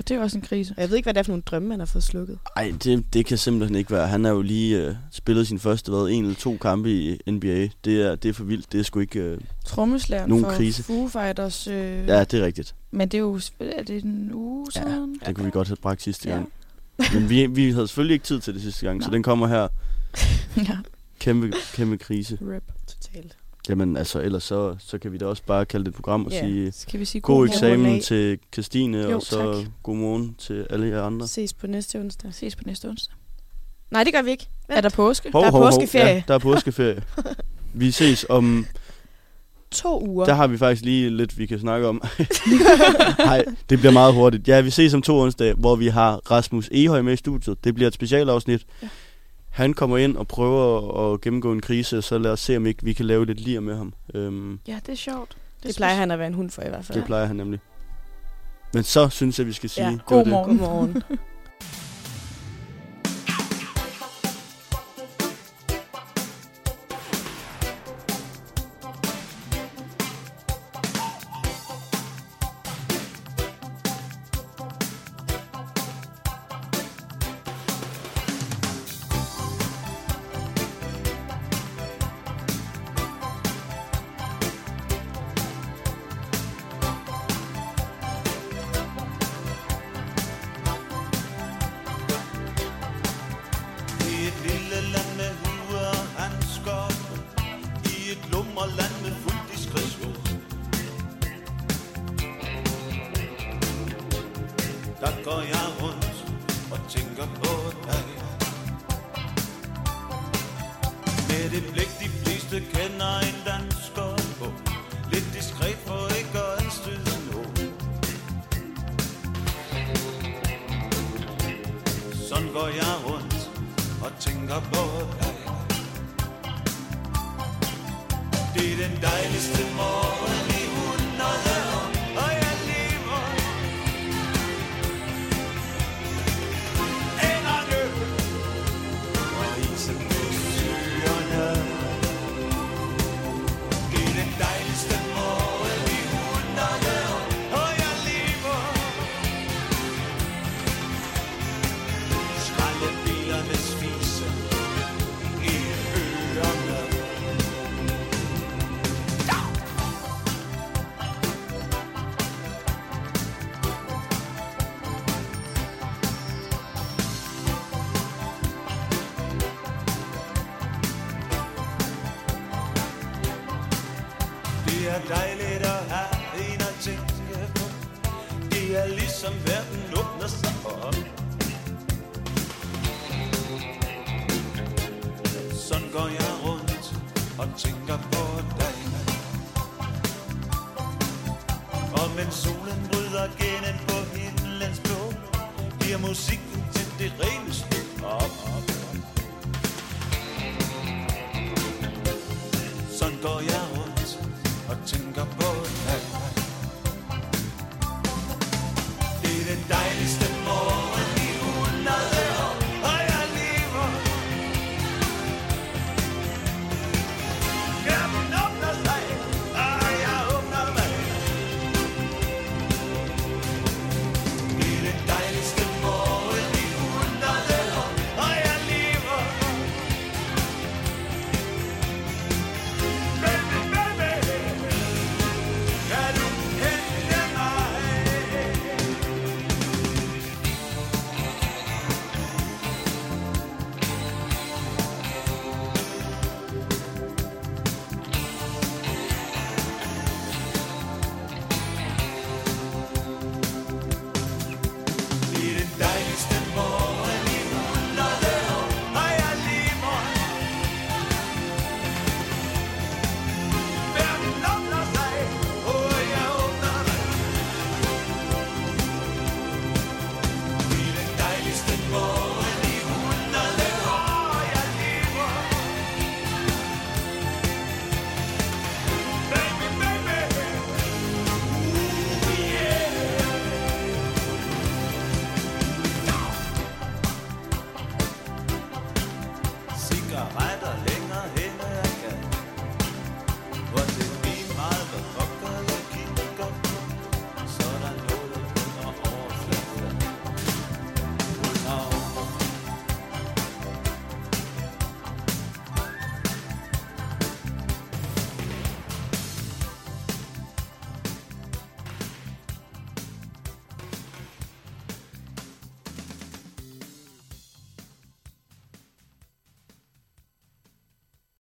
Og det er også en krise. Og jeg ved ikke, hvad det er for nogle drømme, han har fået slukket. Ej, det, det kan simpelthen ikke være. Han har jo lige øh, spillet sin første, hvad, en eller to kampe i NBA. Det er, det er for vildt. Det er sgu ikke... Øh, Trommeslæren Nogen for krise. Foo Fighters. Øh... ja, det er rigtigt. Men det er jo... Er det en uge Ja, siden? Det kunne vi godt have bragt sidste Ja. gang. Men vi, vi havde selvfølgelig ikke tid til det sidste gang, så Nej. den kommer her. ja. Kæmpe, kæmpe krise. Rip. Totalt. Jamen altså, ellers så, så kan vi da også bare kalde det et program og Ja. sige Skal vi sige god morgen? eksamen goddag. til Christine, Jo, og så tak. god morgen til alle jer andre. Ses på næste onsdag. Ses på næste onsdag. Nej, det gør vi ikke. Vent. Er der påske? Hov, Der er hov, hov. påskeferie. Ja, der er påskeferie. vi ses om to uger. Der har vi faktisk lige lidt, vi kan snakke om. Nej, det bliver meget hurtigt. Ja, vi ses om to onsdage, hvor vi har Rasmus Ehøj med i studiet. Det bliver et specialafsnit. Ja. Han kommer ind og prøver at gennemgå en krise, så lad os se, om ikke vi kan lave lidt lir med ham. Øhm, Ja, det er sjovt. det plejer han at være en hund for i hvert fald. det plejer han nemlig. Men så synes jeg, vi skal sige... Ja. det God det. morgen. lummerland med fuld diskretion Der går jeg rundt og tænker på dig. Med det blik de fleste kender en dansker på Lidt diskret for ikke at anstøde nogen. Sådan går jeg rundt og tænker på dig. Det er den dejligste morgen